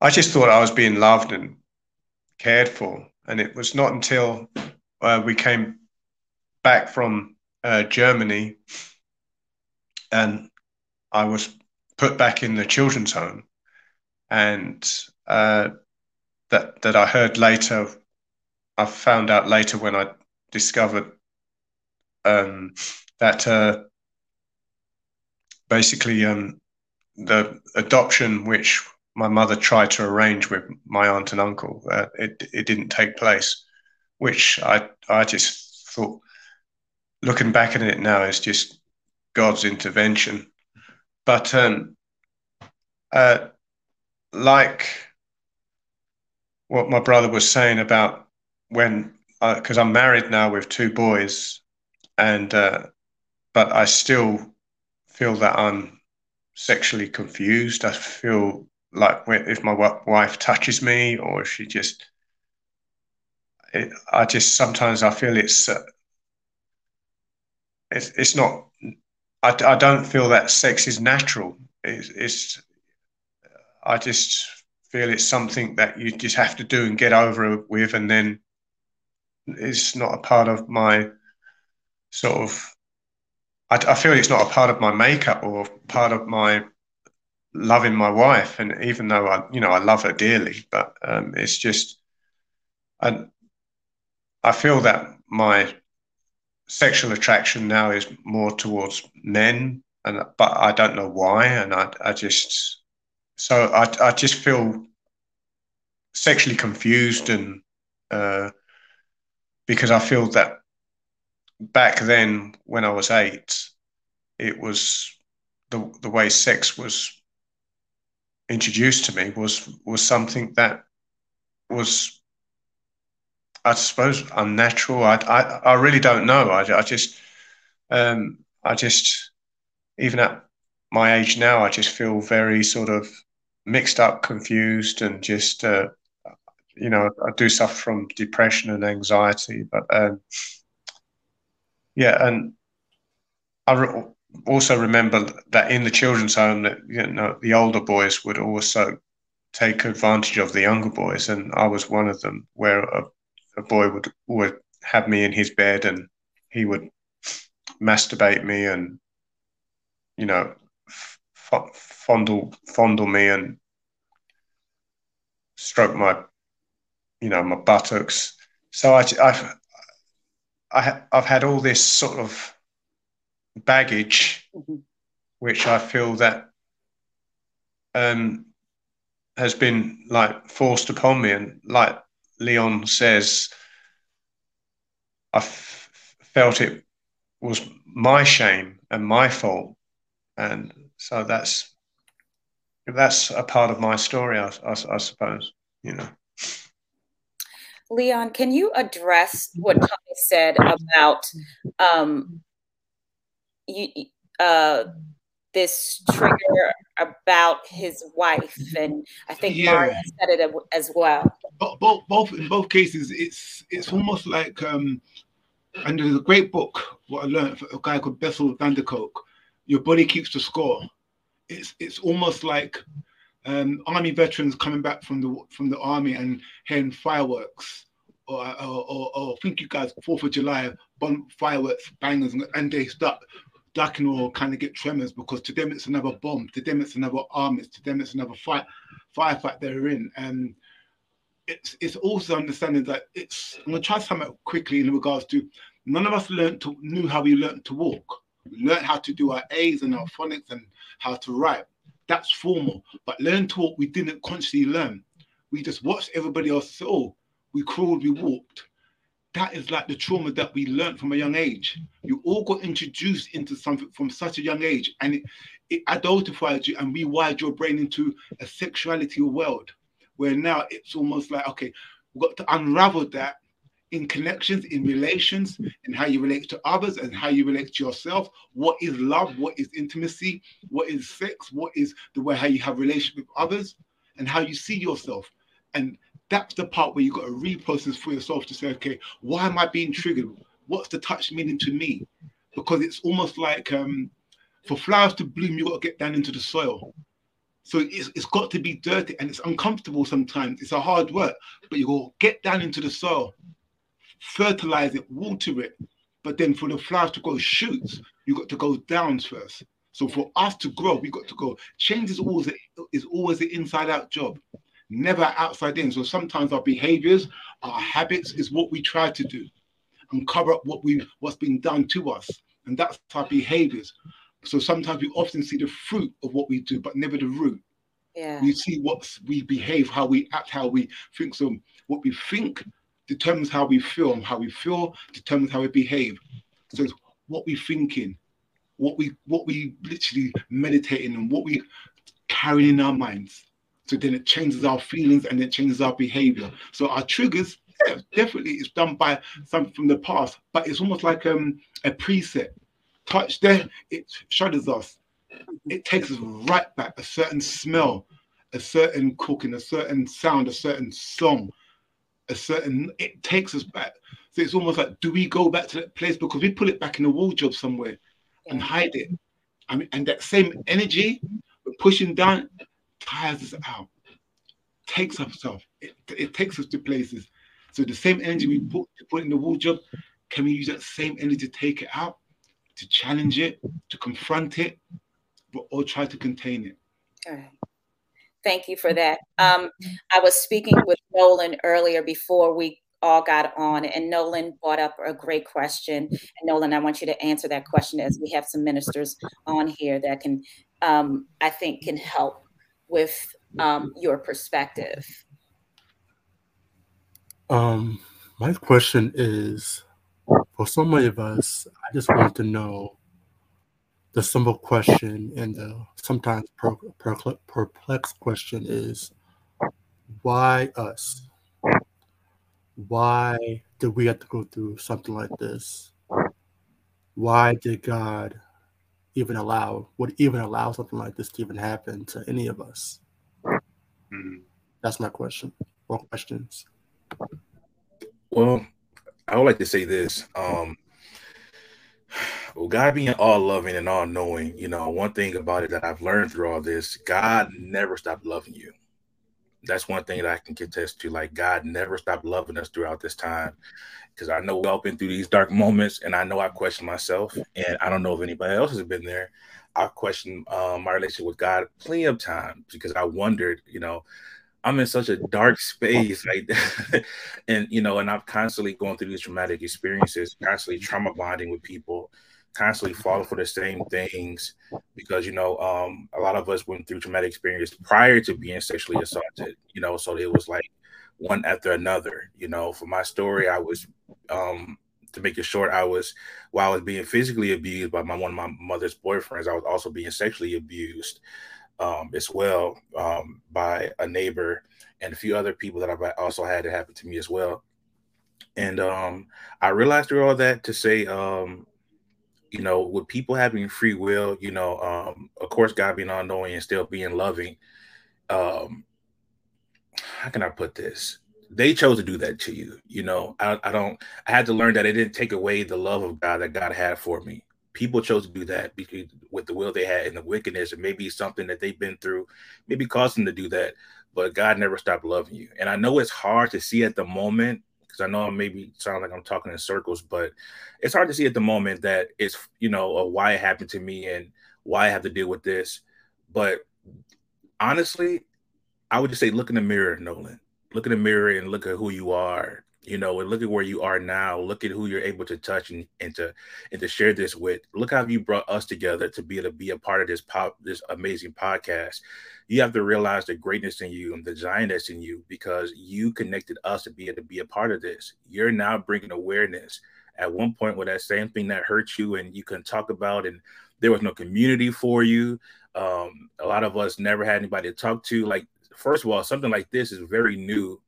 I just thought I was being loved and cared for. And it was not until uh, we came back from uh, Germany and I was put back in the children's home, and uh, that that I heard later. I found out later when I discovered um, that uh, basically um, the adoption which my mother tried to arrange with my aunt and uncle, uh, it it didn't take place, which I I just thought, looking back at it now, is just God's intervention. But um, uh, like what my brother was saying about when, because uh, I'm married now with two boys, and uh, but I still feel that I'm sexually confused. I feel like if my wife touches me or if she just, it, I just sometimes I feel it's uh, it's it's not I, I don't feel that sex is natural. It's, it's I just feel it's something that you just have to do and get over with, and then it's not a part of my sort of. I, I feel it's not a part of my makeup or part of my loving my wife, and even though I, you know, I love her dearly, but um, it's just, and I feel that my sexual attraction now is more towards men, and but I don't know why, and I I just so I I just feel sexually confused and uh, because I feel that back then when I was eight, it was the the way sex was introduced to me was was something that was I suppose unnatural. I, I, I really don't know. I, I just, um, I just, even at my age now, I just feel very sort of mixed up, confused, and just, uh, you know, I do suffer from depression and anxiety. But um, yeah, and I also remember that in the children's home, that you know, the older boys would also take advantage of the younger boys, and I was one of them, where a a boy would would have me in his bed and he would masturbate me and you know f- fondle fondle me and stroke my you know my buttocks. So I, I've I, I've had all this sort of baggage mm-hmm. which I feel that um, has been like forced upon me and like Leon says, I f- felt it was my shame and my fault, and so that's that's a part of my story, I, I, I suppose. You know. Leon, can you address what Tommy said about um, you, uh, this trigger about his wife, and I think yeah. Mario said it as well. But Both, both, in both cases, it's it's almost like, um, and there's a great book what I learned from a guy called Bessel van der Kolk. Your body keeps the score. It's it's almost like um, army veterans coming back from the from the army and hearing fireworks. Or, or, or, or I think you guys Fourth of July, bomb fireworks, bangers, and they start ducking or kind of get tremors because to them it's another bomb, to them it's another army, to them it's another fight, firefight they're in. And it's it's also understanding that it's I'm gonna try something quickly in regards to none of us learned to knew how we learned to walk. We learned how to do our A's and our phonics and how to write. That's formal. But learn to walk, we didn't consciously learn. We just watched everybody else oh, we crawled, we walked that is like the trauma that we learned from a young age. You all got introduced into something from such a young age, and it, it adultified you and rewired your brain into a sexuality world where now it's almost like, okay, we've got to unravel that in connections, in relations, in how you relate to others and how you relate to yourself. What is love? What is intimacy? What is sex? What is the way how you have relationship with others and how you see yourself? And that's the part where you've got to reprocess for yourself to say, okay, why am I being triggered? What's the touch meaning to me? Because it's almost like um, for flowers to bloom, you've got to get down into the soil. So it's, it's got to be dirty and it's uncomfortable sometimes. It's a hard work, but you go get down into the soil fertilize it, water it. But then for the flowers to grow shoots, you got to go down first. So for us to grow, we got to go. Change is always a, is always an inside out job, never outside in. So sometimes our behaviors, our habits is what we try to do and cover up what we what's been done to us. And that's our behaviors. So sometimes we often see the fruit of what we do, but never the root. Yeah. We see what we behave, how we act, how we think. So what we think determines how we feel, and how we feel determines how we behave. So it's what we thinking, what we what we literally meditating, and what we carrying in our minds. So then it changes our feelings and it changes our behavior. So our triggers, yeah, definitely it's done by something from the past, but it's almost like um, a preset. Touch there, it shudders us. It takes us right back. A certain smell, a certain cooking, a certain sound, a certain song, a certain it takes us back. So it's almost like, do we go back to that place because we put it back in the wardrobe somewhere and hide it? I mean, and that same energy we're pushing down tires us out, takes us off. It, it takes us to places. So the same energy we put put in the wardrobe, can we use that same energy to take it out, to challenge it, to confront it, but or try to contain it? All right. Thank you for that. Um, I was speaking with Nolan earlier before we all got on, and Nolan brought up a great question. And Nolan, I want you to answer that question as we have some ministers on here that can, um, I think, can help with um, your perspective. Um, my question is for so many of us, I just want to know the simple question and the sometimes per, per, perplexed question is why us? Why did we have to go through something like this? Why did God even allow, would even allow something like this to even happen to any of us? Mm-hmm. That's my question. More questions. Well, I would like to say this. Um, well, God being all loving and all knowing, you know, one thing about it that I've learned through all this, God never stopped loving you. That's one thing that I can contest to. Like, God never stopped loving us throughout this time. Because I know we've all been through these dark moments, and I know I question myself, and I don't know if anybody else has been there. I've questioned um, my relationship with God plenty of times because I wondered, you know, I'm in such a dark space, right? (laughs) and you know, and I'm constantly going through these traumatic experiences, constantly trauma bonding with people, constantly falling for the same things because you know um, a lot of us went through traumatic experience prior to being sexually assaulted you know so it was like one after another you know. For my story i was um, to make it short i was while i was being physically abused by my one of my mother's boyfriends i was also being sexually abused um, as well um, by a neighbor and a few other people that i've also had it happen to me as well. And um, i realized through all that to say um, you know, with people having free will, you know, um, of course, God being all knowing and still being loving, um, how can I put this? They chose to do that to you. You know, I, I don't, I had to learn that it didn't take away the love of God that God had for me. People chose to do that because with the will they had and the wickedness, and maybe something that they've been through, maybe caused them to do that. But God never stopped loving you. And I know it's hard to see at the moment because I know I maybe sound like I'm talking in circles, but it's hard to see at the moment that it's you know why it happened to me and why I have to deal with this. But honestly, I would just say look in the mirror, Nolan. Look in the mirror and look at who you are. You know, and look at where you are now. Look at who you're able to touch and, and to and to share this with. Look how you brought us together to be able to be a part of this pop this amazing podcast. You have to realize the greatness in you and the giantess in you because you connected us to be able to be a part of this. You're now bringing awareness. At one point, with that same thing that hurt you and you couldn't talk about, and there was no community for you. Um, a lot of us never had anybody to talk to. Like, first of all, something like this is very new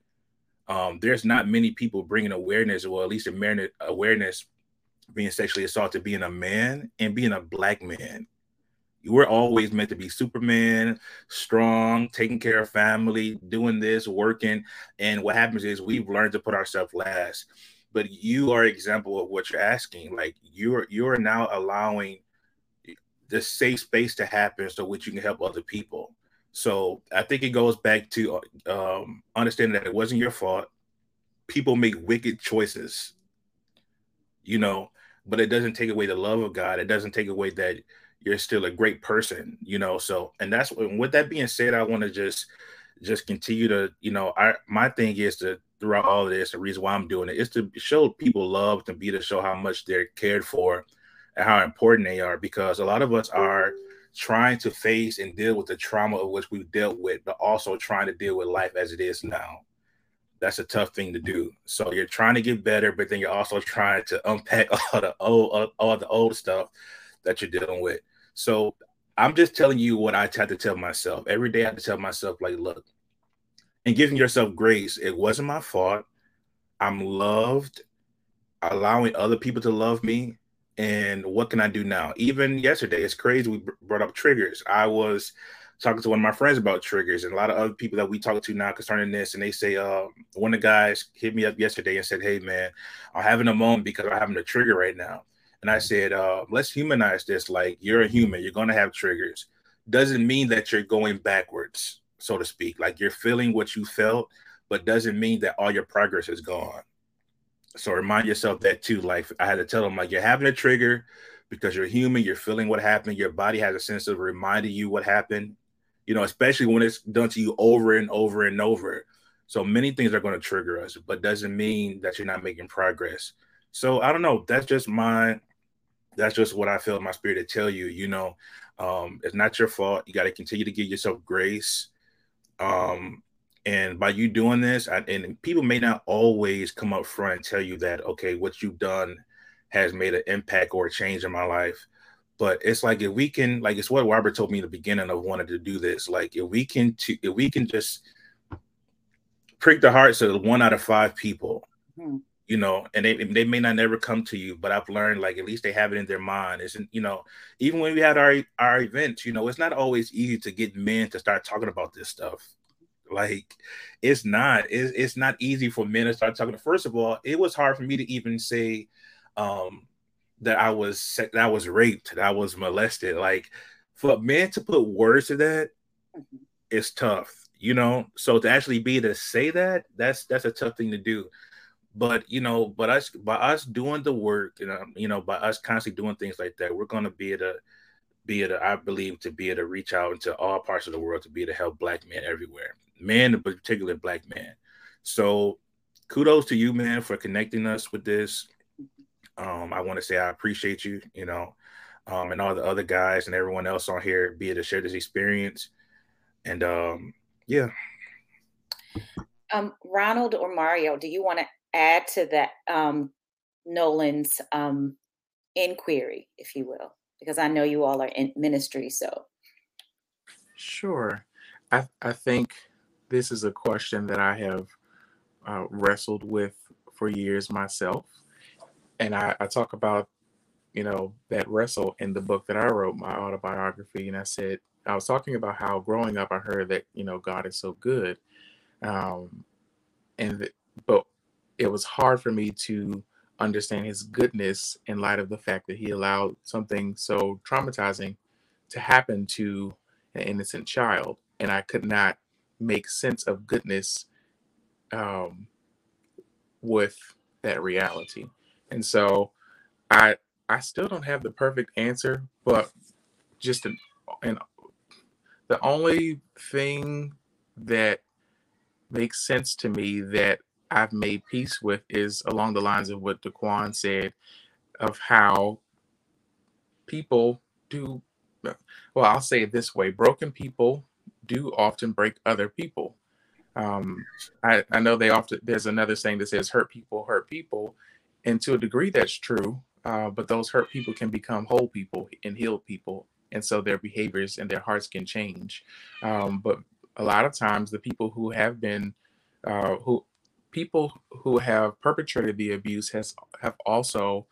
um, there's not many people bringing awareness, or at least awareness being sexually assaulted, being a man and being a black man. You were always meant to be Superman, strong, taking care of family, doing this, working. And what happens is we've learned to put ourselves last. But you are example of what you're asking. Like you're you're now allowing the safe space to happen so which you can help other people. So I think it goes back to um, understanding that it wasn't your fault. People make wicked choices, you know, but it doesn't take away the love of God. It doesn't take away that you're still a great person, you know. So, and that's with that being said, I want to just just continue to, you know, I my thing is to throughout all of this, the reason why I'm doing it is to show people love, to be to show how much they're cared for and how important they are, because a lot of us are trying to face and deal with the trauma of which we've dealt with, but also trying to deal with life as it is now. That's a tough thing to do. So you're trying to get better, but then you're also trying to unpack (laughs) all the old, all the old stuff that you're dealing with. So I'm just telling you what I had to tell myself every day. I had to tell myself, like, look, and giving yourself grace. It wasn't my fault. I'm loved. Allowing other people to love me and what can I do now? Even yesterday, it's crazy. We brought up triggers. I was talking to one of my friends about triggers, and a lot of other people that we talk to now concerning this, and they say, uh, one of the guys hit me up yesterday and said, "Hey, man, I'm having a moment because I'm having a trigger right now." And I said, uh, "Let's humanize this. Like you're a human, you're gonna have triggers. Doesn't mean that you're going backwards, so to speak. Like you're feeling what you felt, but doesn't mean that all your progress is gone." So remind yourself that too. Like I had to tell them, like you're having a trigger because you're human, you're feeling what happened. Your body has a sense of reminding you what happened. You know, especially when it's done to you over and over and over. So many things are going to trigger us, but doesn't mean that you're not making progress. So I don't know. That's just my. That's just what I feel in my spirit to tell you. You know, um, it's not your fault. You got to continue to give yourself grace. Um, and by you doing this, I, and people may not always come up front and tell you that, okay, what you've done has made an impact or a change in my life. But it's like if we can, like it's what Robert told me in the beginning of wanting to do this. Like if we can, to, if we can just prick the hearts of one out of five people, hmm. you know, and they they may not never come to you, but I've learned like at least they have it in their mind. Isn't you know, even when we had our our events, you know, it's not always easy to get men to start talking about this stuff like it's not. It's, it's not easy for men to start talking. First of all, it was hard for me to even say um, that I was that I was raped, that I was molested. Like for men to put words to that, mm-hmm. it's tough, you know. So to actually be to say that, that's that's a tough thing to do. But you know, but us by us doing the work, you know, you know, by us constantly doing things like that, we're gonna be able to be able to, I believe, to be able to reach out into all parts of the world to be able to help black men everywhere man, in particular black man. So kudos to you, man, for connecting us with this. Um, I want to say I appreciate you, you know, um, and all the other guys and everyone else on here be able to share this experience. And um, yeah. Um, Ronald or Mario, do you want to add to that um, Nolan's um, inquiry, if you will? Because I know you all are in ministry, so. Sure. I, I think this is a question that I have uh, wrestled with for years myself. And I, I talk about, you know, that wrestle in the book that I wrote, my autobiography. And I said, I was talking about how growing up, I heard that, you know, God is so good. Um, and, but it was hard for me to understand his goodness in light of the fact that he allowed something so traumatizing to happen to an innocent child. And I could not make sense of goodness um, with that reality. And so I I still don't have the perfect answer, but just an, and the only thing that makes sense to me that I've made peace with is along the lines of what Daquan said of how people do well, I'll say it this way broken people do often break other people. Um, I, I know they often, there's another saying that says hurt people hurt people. And to a degree, that's true. Uh, but those hurt people can become whole people and healed people. And so their behaviors and their hearts can change. Um, but a lot of times, the people who have been, uh, who people who have perpetrated the abuse has have also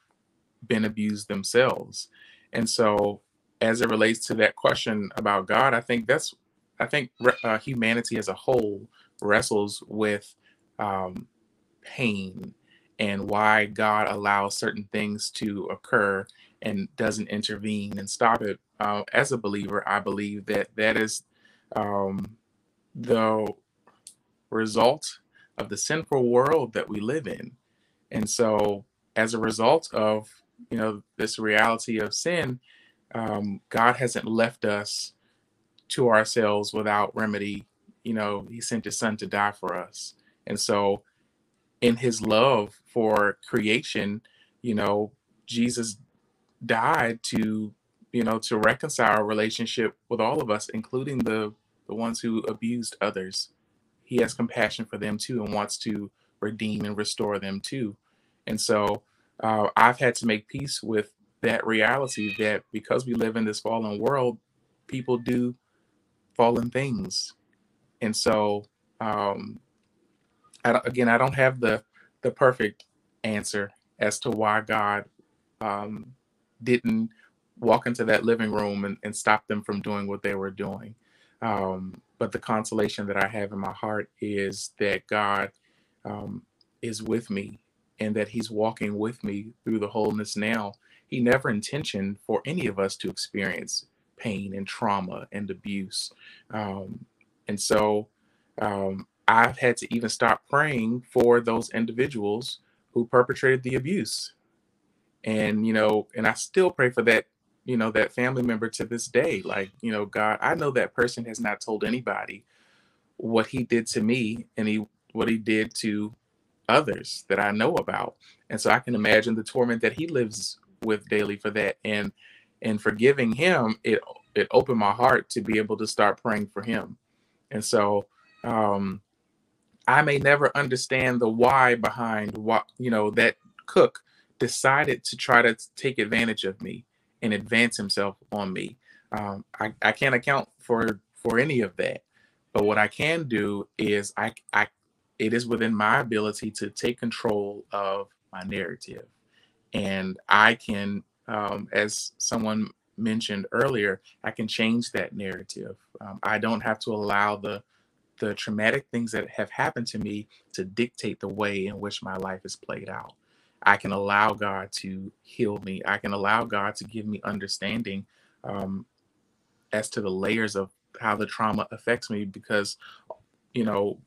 been abused themselves. And so as it relates to that question about God, I think that's I think uh, humanity as a whole wrestles with um, pain and why God allows certain things to occur and doesn't intervene and stop it. Uh, as a believer, I believe that that is um, the result of the sinful world that we live in, and so as a result of you know this reality of sin, um, God hasn't left us to ourselves without remedy. You know, He sent His Son to die for us. And so, in His love for creation, you know, Jesus died to, you know, to reconcile a relationship with all of us, including the the ones who abused others. He has compassion for them too and wants to redeem and restore them too. And so, uh, I've had to make peace with that reality that because we live in this fallen world, people do fallen things. And so, um, I again, I don't have the the perfect answer as to why God um, didn't walk into that living room and, and stop them from doing what they were doing. Um, but the consolation that I have in my heart is that God um, is with me and that He's walking with me through the wholeness now he never intentioned for any of us to experience pain and trauma and abuse. Um, and so um, I've had to even stop praying for those individuals who perpetrated the abuse. And, you know, and I still pray for that, you know, that family member to this day. Like, you know, God, I know that person has not told anybody what he did to me and he what he did to others that I know about. And so I can imagine the torment that he lives with daily for that and and forgiving him it it opened my heart to be able to start praying for him. And so um i may never understand the why behind what you know that cook decided to try to take advantage of me and advance himself on me. Um i, I can't account for for any of that. But what i can do is i i it is within my ability to take control of my narrative. And I can, um, as someone mentioned earlier, I can change that narrative. Um, I don't have to allow the the traumatic things that have happened to me to dictate the way in which my life is played out. I can allow God to heal me. I can allow God to give me understanding um, as to the layers of how the trauma affects me because, you know,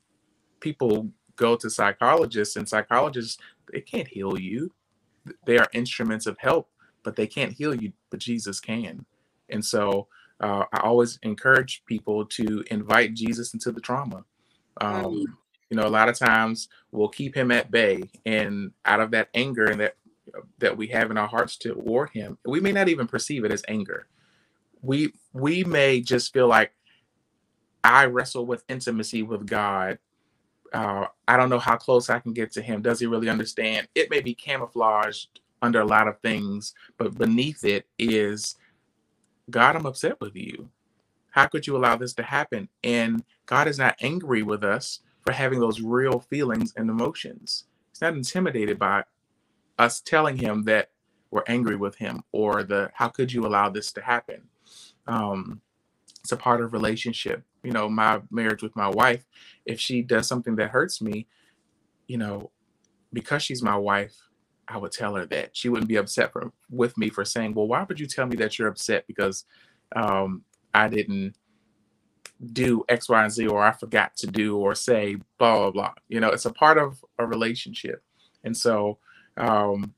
people go to psychologists and psychologists, they can't heal you they are instruments of help, but they can't heal you, but Jesus can. And so uh, I always encourage people to invite Jesus into the trauma. Um, you know, a lot of times we'll keep him at bay, and out of that anger and that that we have in our hearts toward him, we may not even perceive it as anger. We we may just feel like I wrestle with intimacy with God uh, I don't know how close I can get to him. Does he really understand? It may be camouflaged under a lot of things, but beneath it is God, I'm upset with you. How could you allow this to happen? And God is not angry with us for having those real feelings and emotions. He's not intimidated by us telling him that we're angry with him or the how could you allow this to happen? Um, it's a part of relationship you know my marriage with my wife if she does something that hurts me you know because she's my wife i would tell her that she wouldn't be upset for, with me for saying well why would you tell me that you're upset because um, i didn't do x y and z or i forgot to do or say blah blah blah you know it's a part of a relationship and so um,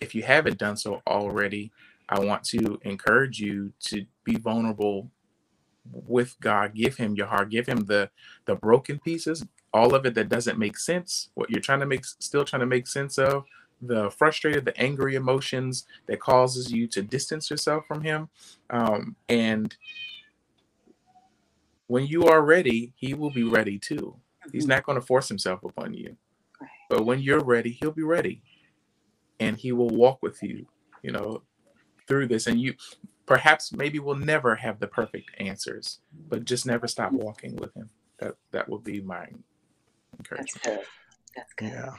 if you haven't done so already i want to encourage you to be vulnerable with God. Give him your heart. Give him the the broken pieces. all of it that doesn't make sense, what you're trying to make, still trying to make sense of, the frustrated, the angry emotions that causes you to distance yourself from him. Um, and when you are ready, he will be ready too. He's mm-hmm. not going to force himself upon you. But when you're ready, he'll be ready. And he will walk with you, you know, through this. And you perhaps maybe will never have the perfect answers, but just never stop walking with him. That that will be my encouragement. That's good. That's good. Yeah.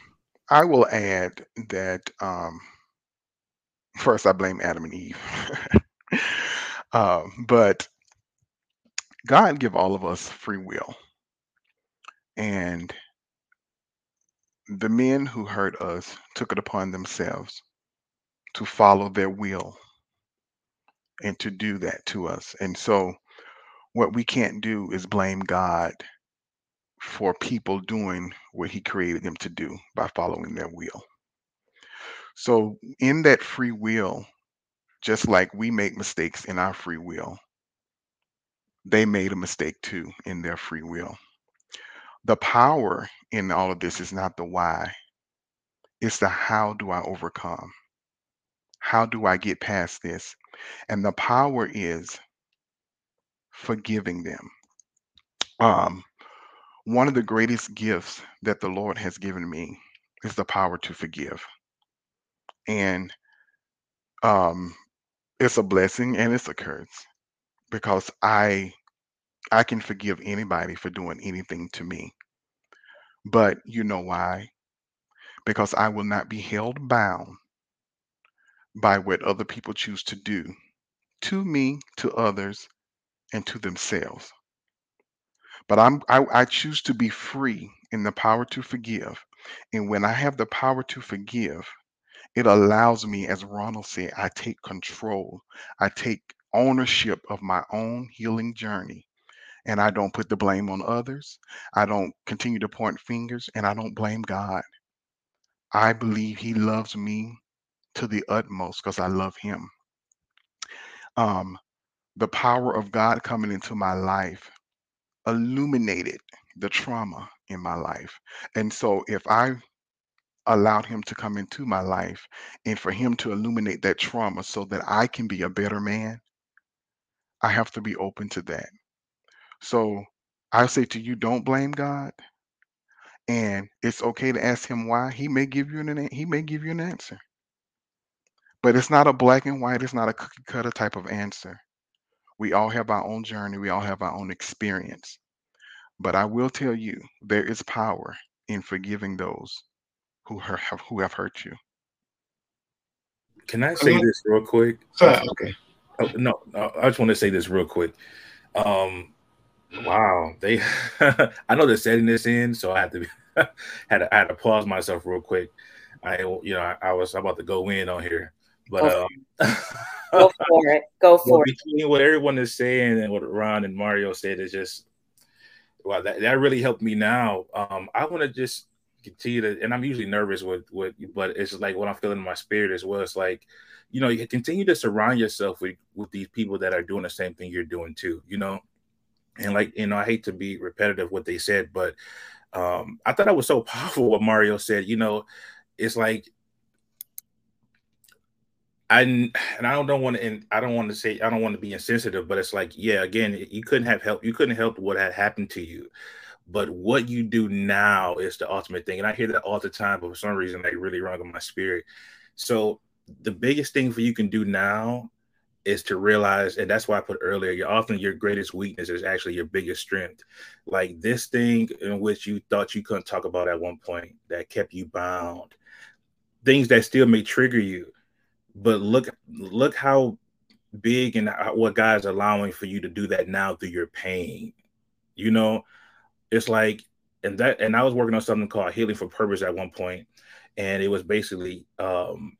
I will add that um, first I blame Adam and Eve. (laughs) um, but God give all of us free will. And the men who hurt us took it upon themselves to follow their will and to do that to us. And so, what we can't do is blame God for people doing what He created them to do by following their will. So, in that free will, just like we make mistakes in our free will, they made a mistake too in their free will. The power in all of this is not the why, it's the how do I overcome? How do I get past this? And the power is forgiving them. Um, one of the greatest gifts that the Lord has given me is the power to forgive. And um, it's a blessing and it's a curse because I I can forgive anybody for doing anything to me. But you know why? Because I will not be held bound by what other people choose to do to me, to others, and to themselves. But I'm I, I choose to be free in the power to forgive. And when I have the power to forgive, it allows me, as Ronald said, I take control. I take ownership of my own healing journey. And I don't put the blame on others. I don't continue to point fingers and I don't blame God. I believe He loves me to the utmost because I love Him. Um, the power of God coming into my life illuminated the trauma in my life. And so if I allowed him to come into my life and for him to illuminate that trauma so that I can be a better man, I have to be open to that. So I say to you, don't blame God. And it's okay to ask him why. He may give you an he may give you an answer. But it's not a black and white, it's not a cookie cutter type of answer. We all have our own journey, we all have our own experience. But I will tell you, there is power in forgiving those who have who have hurt you. Can I say this real quick? Uh, okay. Oh, no, I just want to say this real quick. Um, wow, they. (laughs) I know they're setting this in, so I had to (laughs) had to, I had to pause myself real quick. I, you know, I, I was about to go in on here, but um, (laughs) go (laughs) for it. Go for it. Between what everyone is saying and what Ron and Mario said is just wow, that, that really helped me now. Um, I want to just continue to, and I'm usually nervous with with, but it's like what I'm feeling in my spirit as well. It's like, you know, you continue to surround yourself with with these people that are doing the same thing you're doing too. You know, and like you know, I hate to be repetitive what they said, but um, I thought that was so (laughs) powerful what Mario said. You know, it's like I and I don't want to I don't want to say I don't want to be insensitive, but it's like yeah, again, you couldn't have helped you couldn't help what had happened to you, but what you do now is the ultimate thing, and I hear that all the time, but for some reason they really rung on my spirit. So the biggest thing for you can do now is to realize, and that's why I put earlier, you're often your greatest weakness is actually your biggest strength. Like this thing in which you thought you couldn't talk about at one point that kept you bound, things that still may trigger you but look look how big and what God's allowing for you to do that now through your pain. You know, it's like and that and I was working on something called healing for purpose at one point, and it was basically um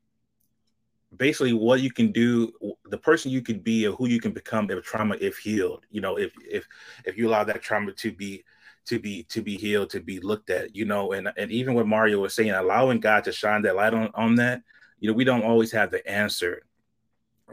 basically what you can do the person you could be or who you can become if trauma if healed you know if if if you allow that trauma to be to be to be healed to be looked at you know and and even what mario was saying allowing god to shine that light on on that you know, we don't always have the answer,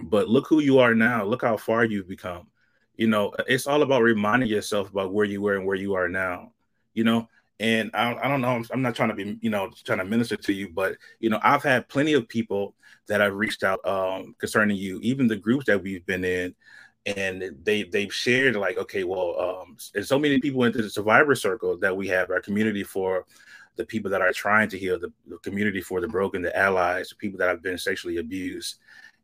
but look who you are now. Look how far you've become. You know, it's all about reminding yourself about where you were and where you are now. You know, And I, I don't know, I'm, I'm, not trying to be, you know, trying to minister to you, but you know, I've had plenty of people that I've reached out um, concerning you, even the groups that we've been in, and they they've shared like, okay, well, um, and so many people into the survivor circle that we have, our community for the people that are trying to heal, the, the community for the broken, the allies, the people that have been sexually abused.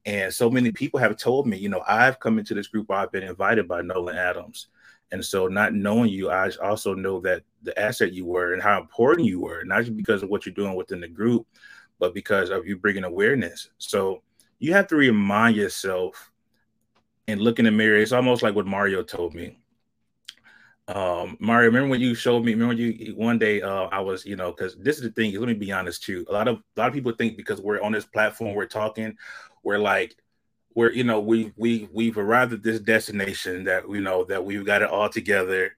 And so many people have told me, you know, I've come into this group, I've been invited by Nolan Adams. And so, not knowing you, I also know that the asset you were and how important you were, not just because of what you're doing within the group, but because of you bringing awareness. So, you have to remind yourself and look in the mirror. It's almost like what Mario told me. Um, Mario, remember when you showed me? Remember you one day? Uh, I was, you know, because this is the thing. Let me be honest too. A lot of a lot of people think because we're on this platform, we're talking, we're like we're you know we we we've arrived at this destination that we know that we've got it all together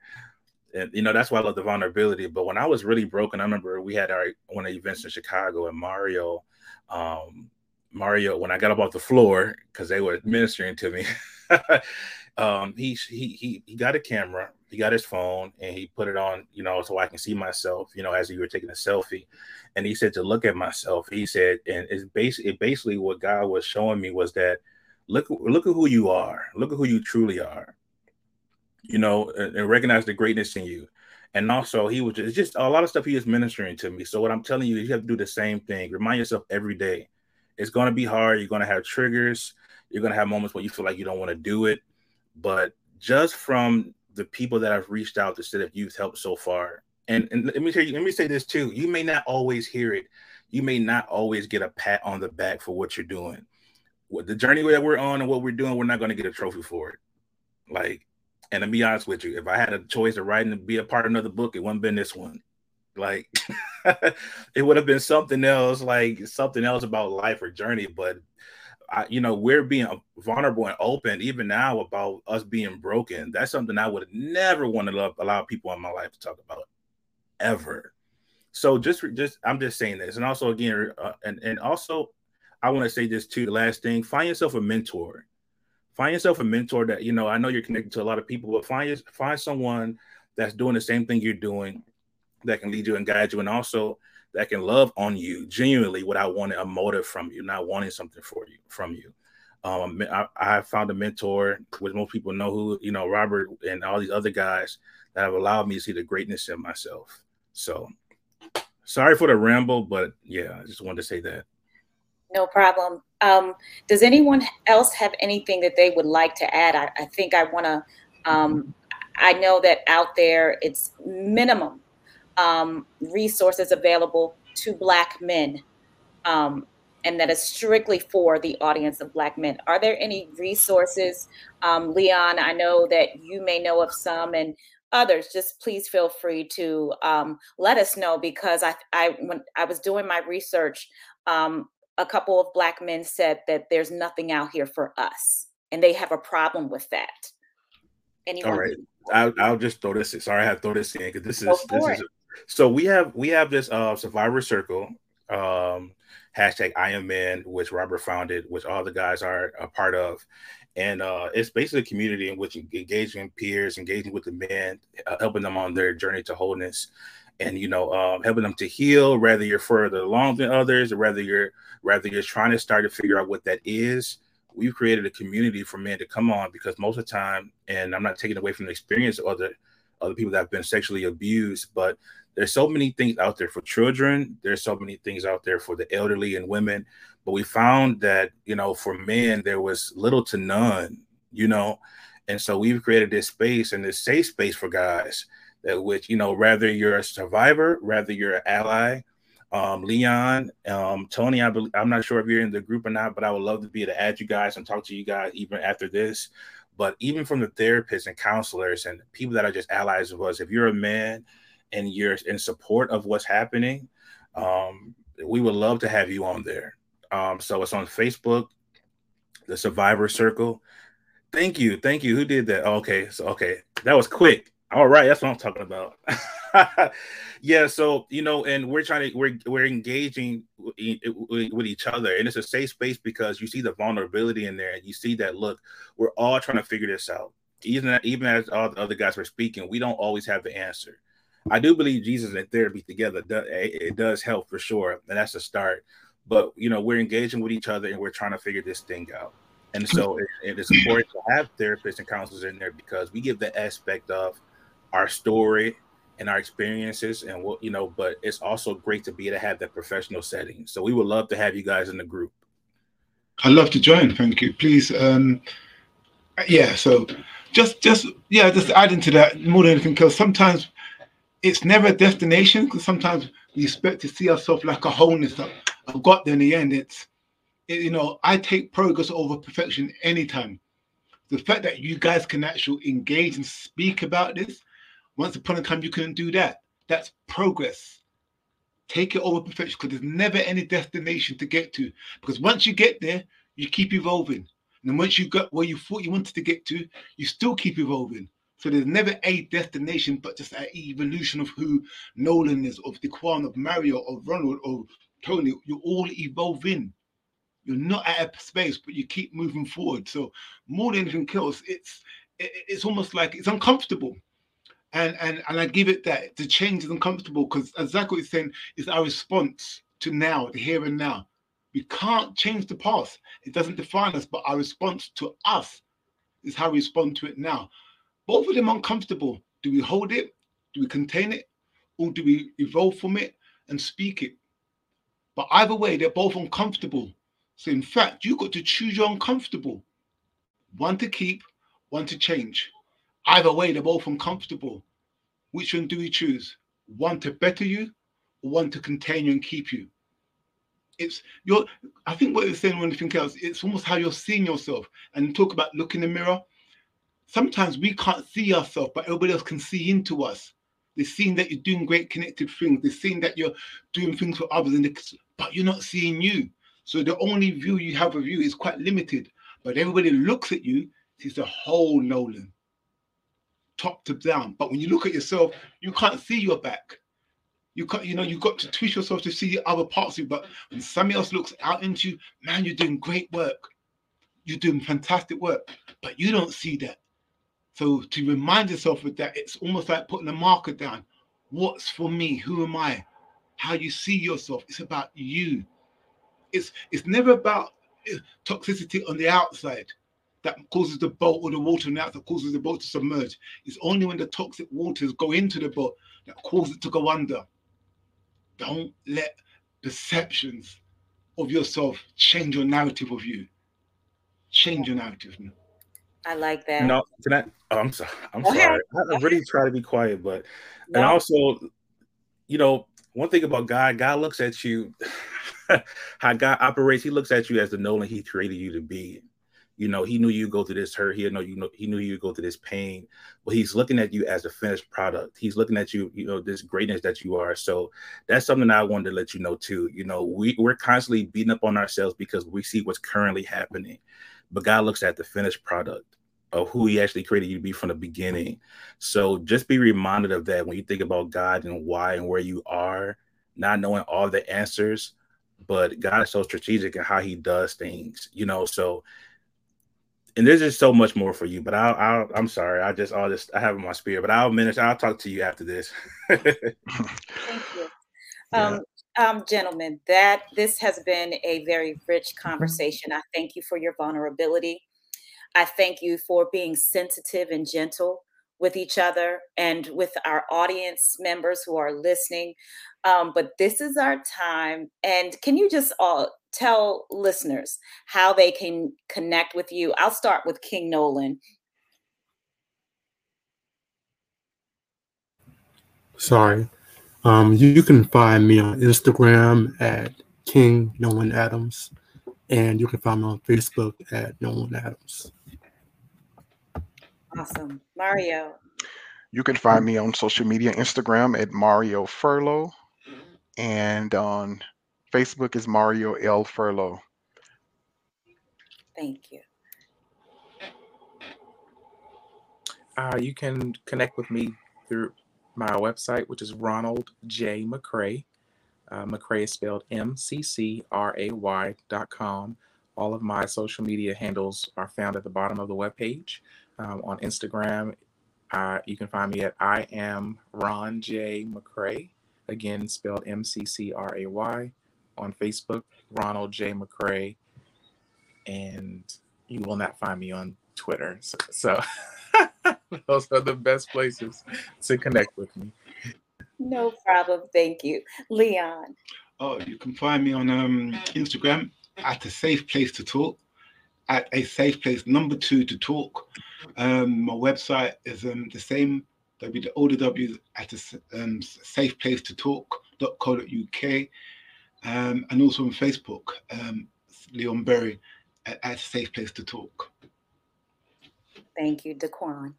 and you know that's why i love the vulnerability but when i was really broken i remember we had our one of the events in chicago and mario um mario when i got up off the floor because they were ministering to me (laughs) um he, he he he got a camera he got his phone and he put it on you know so i can see myself you know as you were taking a selfie. And he said to look at myself. He said and it's basically basically what god was showing me was that look look at who you are. Look at who you truly are. You know and, and recognize the greatness in you. And also he was just, just a lot of stuff he was ministering to me. So what i'm telling you is, you have to do the same thing. Remind yourself every day it's going to be hard. You're going to have triggers. You're going to have moments where you feel like you don't want to do it. But just from the people that I've reached out to City of Youth help so far and, and let me tell you let me say this too you may not always hear it you may not always get a pat on the back for what you're doing What the journey that we're on and what we're doing, we're not going to get a trophy for it. Like, and to be honest with you, if I had a choice of writing to be a part of another book, it wouldn't been this one. Like, (laughs) it would have been something else, like something else about life or journey. But I, you know, we're being vulnerable and open even now about us being broken. That's something I would never want to allow people in my life to talk about ever. So just, just, I'm just saying this, and also again, uh, and and also I want to say this too. The last thing: find yourself a mentor. Find yourself a mentor that you know. I know you're connected to a lot of people, but find find someone that's doing the same thing you're doing, that can lead you and guide you, and also that can love on you genuinely without wanting a motive from you, not wanting something for you from you. Um, I, I found a mentor, which most people know who you know, Robert and all these other guys that have allowed me to see the greatness in myself. So, sorry for the ramble, but yeah, I just wanted to say that. No problem. Um, does anyone else have anything that they would like to add? I, I think I want to. Um, I know that out there it's minimum um, resources available to Black men, um, and that is strictly for the audience of Black men. Are there any resources, um, Leon? I know that you may know of some, and others. Just please feel free to um, let us know because I, I when I was doing my research. Um, a couple of black men said that there's nothing out here for us and they have a problem with that anyone all right I'll, I'll just throw this in. sorry i have to throw this in because this is this is a, so we have we have this uh survivor circle um hashtag i am man which robert founded which all the guys are a part of. And uh, it's basically a community in which engaging peers, engaging with the men, uh, helping them on their journey to wholeness, and you know um, helping them to heal whether you're further along than others or whether you're whether you're trying to start to figure out what that is we've created a community for men to come on because most of the time and i'm not taking away from the experience of other other people that have been sexually abused but there's so many things out there for children. There's so many things out there for the elderly and women. But we found that you know for men there was little to none you know? And so we've created this space and this safe space for guys that which you know, whether you're a survivor, whether you're an ally, um, Leon, um, Tony, I I'm not sure if you're in the group or not, but I would love to be able to add you guys and talk to you guys even after this. But even from the therapists and counselors and people that are just allies of us, if you're a man and you're in support of what's happening, um, we would love to have you on there. Um, so it's on Facebook, the Survivor Circle. Thank you, thank you. Who did that? Okay, so okay, that was quick. All right, that's what I'm talking about. (laughs) (laughs) yeah, so you know, and we're trying to we're we're engaging with each other, and it's a safe space because you see the vulnerability in there, and you see that look, we're all trying to figure this out. Even even as all the other guys were speaking, we don't always have the answer, I do believe Jesus and therapy together it does help for sure, and that's a start. But you know, we're engaging with each other and we're trying to figure this thing out. And so it, it is important to have therapists and counselors in there because we give the aspect of our story and our experiences and what you know, but it's also great to be to have that professional setting. So we would love to have you guys in the group. I'd love to join. Thank you. Please, um, yeah. So just, just yeah, just adding to that more than anything because Sometimes it's never a destination because sometimes we expect to see ourselves like a wholeness that I've got there in the end. It's it, you know, I take progress over perfection anytime. The fact that you guys can actually engage and speak about this, once upon a time you couldn't do that. That's progress. Take it over perfection because there's never any destination to get to. Because once you get there, you keep evolving. And then once you got where you thought you wanted to get to, you still keep evolving. So there's never a destination, but just an evolution of who Nolan is, of Dequan, of Mario, of Ronald, of Tony. You're all evolving. You're not at a space, but you keep moving forward. So more than anything else, it's it's almost like it's uncomfortable. And and and I give it that the change is uncomfortable because as Zach is saying, it's our response to now, the here and now. We can't change the past. It doesn't define us, but our response to us is how we respond to it now. Both of them uncomfortable. Do we hold it? Do we contain it? Or do we evolve from it and speak it? But either way, they're both uncomfortable. So in fact, you've got to choose your uncomfortable. One to keep, one to change. Either way, they're both uncomfortable. Which one do we choose? One to better you, or one to contain you and keep you? It's your. I think what you're saying when you anything else, it's almost how you're seeing yourself. And talk about look in the mirror. Sometimes we can't see ourselves, but everybody else can see into us. They're seeing that you're doing great connected things. They're seeing that you're doing things for others, and but you're not seeing you. So the only view you have of you is quite limited. But everybody looks at you, sees the whole Nolan, top to down. But when you look at yourself, you can't see your back. You can't, you know, you've got to twist yourself to see other parts of you. But when somebody else looks out into you, man, you're doing great work. You're doing fantastic work. But you don't see that. So to remind yourself of that, it's almost like putting a marker down. What's for me? Who am I? How you see yourself. It's about you. It's it's never about eh, toxicity on the outside that causes the boat or the water on that causes the boat to submerge. It's only when the toxic waters go into the boat that cause it to go under. Don't let perceptions of yourself change your narrative of you. Change your narrative. I like that. No, can I? Oh, I'm sorry. I'm sorry. I really try to be quiet, but no. and also, you know, one thing about God, God looks at you. (laughs) how God operates, He looks at you as the Nolan He created you to be. You know, He knew you go through this hurt. He know you know He knew you go through this pain. But He's looking at you as a finished product. He's looking at you, you know, this greatness that you are. So that's something I wanted to let you know too. You know, we we're constantly beating up on ourselves because we see what's currently happening, but God looks at the finished product of who he actually created you to be from the beginning. So just be reminded of that when you think about God and why and where you are, not knowing all the answers, but God is so strategic in how he does things, you know. So and there's just so much more for you, but I'll, I'll I'm sorry, I just all this I have in my spirit, but I'll manage. I'll talk to you after this. (laughs) Thank you. Um, um, gentlemen, that this has been a very rich conversation. I thank you for your vulnerability. I thank you for being sensitive and gentle with each other and with our audience members who are listening. Um, but this is our time. And can you just all tell listeners how they can connect with you? I'll start with King Nolan. Sorry. Um, you can find me on Instagram at King Nolan Adams, and you can find me on Facebook at Nolan Adams. Awesome. Mario. You can find me on social media, Instagram at Mario Furlow, and on Facebook is Mario L Furlow. Thank you. Uh, you can connect with me through my website, which is Ronald J. McCray. Uh, McCray is spelled M C C R A Y dot com. All of my social media handles are found at the bottom of the webpage. Um, on Instagram, Uh, you can find me at I am Ron J. McCray, again spelled M C C R A Y, on Facebook, Ronald J. McCray, and you will not find me on Twitter. So, so (laughs) those are the best places to connect with me. No problem. Thank you. Leon. Oh, you can find me on um, Instagram at a safe place to talk, at a safe place number two to talk. Um, my website is um, the same, w the older W at a um, safe place to talk.co.uk. Um, and also on Facebook, um, Leon Berry at, at a safe place to talk. Thank you, Daquan.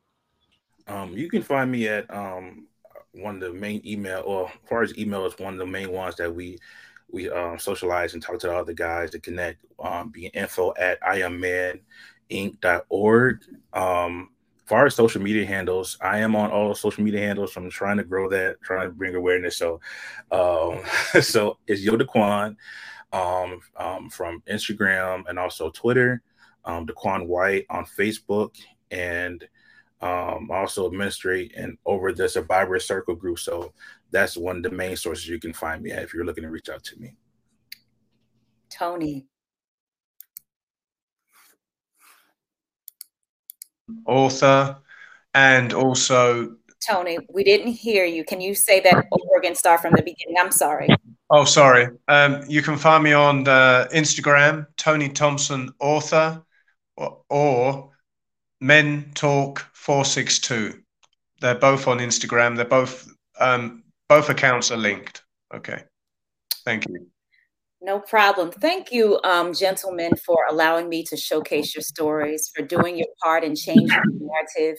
Um, you can find me at um, one of the main email, or as far as email is one of the main ones that we we um, socialize and talk to the other guys to connect. Um, being info at iammaninc.org. Um, as far as social media handles, I am on all social media handles. So I'm trying to grow that, trying to bring awareness. So, um, (laughs) so it's Yoda Daquan um, um, from Instagram and also Twitter. Um, Daquan White on Facebook and um, also administrate and over the Survivor Circle group. So that's one of the main sources you can find me at if you're looking to reach out to me. Tony. Author and also. Tony, we didn't hear you. Can you say that over again? Start from the beginning. I'm sorry. Oh, sorry. Um, you can find me on the Instagram, Tony Thompson Author, or, or Men Talk 462. They're both on Instagram. They're both um, both accounts are linked. Okay. Thank you. No problem. Thank you, um, gentlemen, for allowing me to showcase your stories, for doing your part in changing the narrative,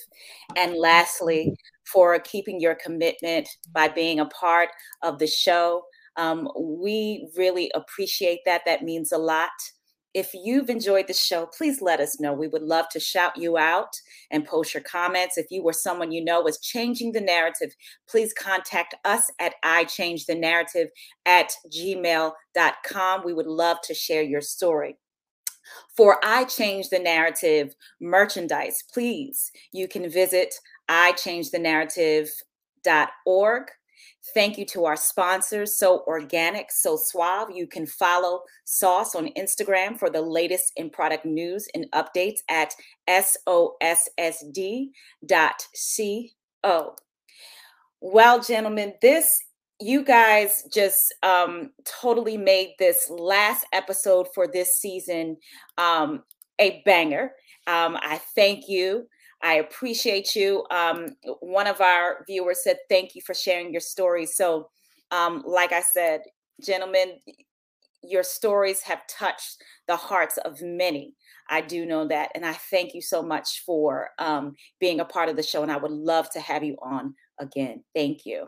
and lastly, for keeping your commitment by being a part of the show. Um, we really appreciate that. That means a lot. If you've enjoyed the show, please let us know. We would love to shout you out and post your comments. If you were someone you know is changing the narrative, please contact us at iChangeTheNarrative at gmail.com. We would love to share your story. For I Change the Narrative merchandise, please, you can visit iChangeTheNarrative.org. Thank you to our sponsors, So Organic, So Suave. You can follow Sauce on Instagram for the latest in product news and updates at sossd.co. Well, gentlemen, this you guys just um, totally made this last episode for this season um, a banger. Um, I thank you. I appreciate you. Um, one of our viewers said, Thank you for sharing your story. So, um, like I said, gentlemen, your stories have touched the hearts of many. I do know that. And I thank you so much for um, being a part of the show. And I would love to have you on again. Thank you.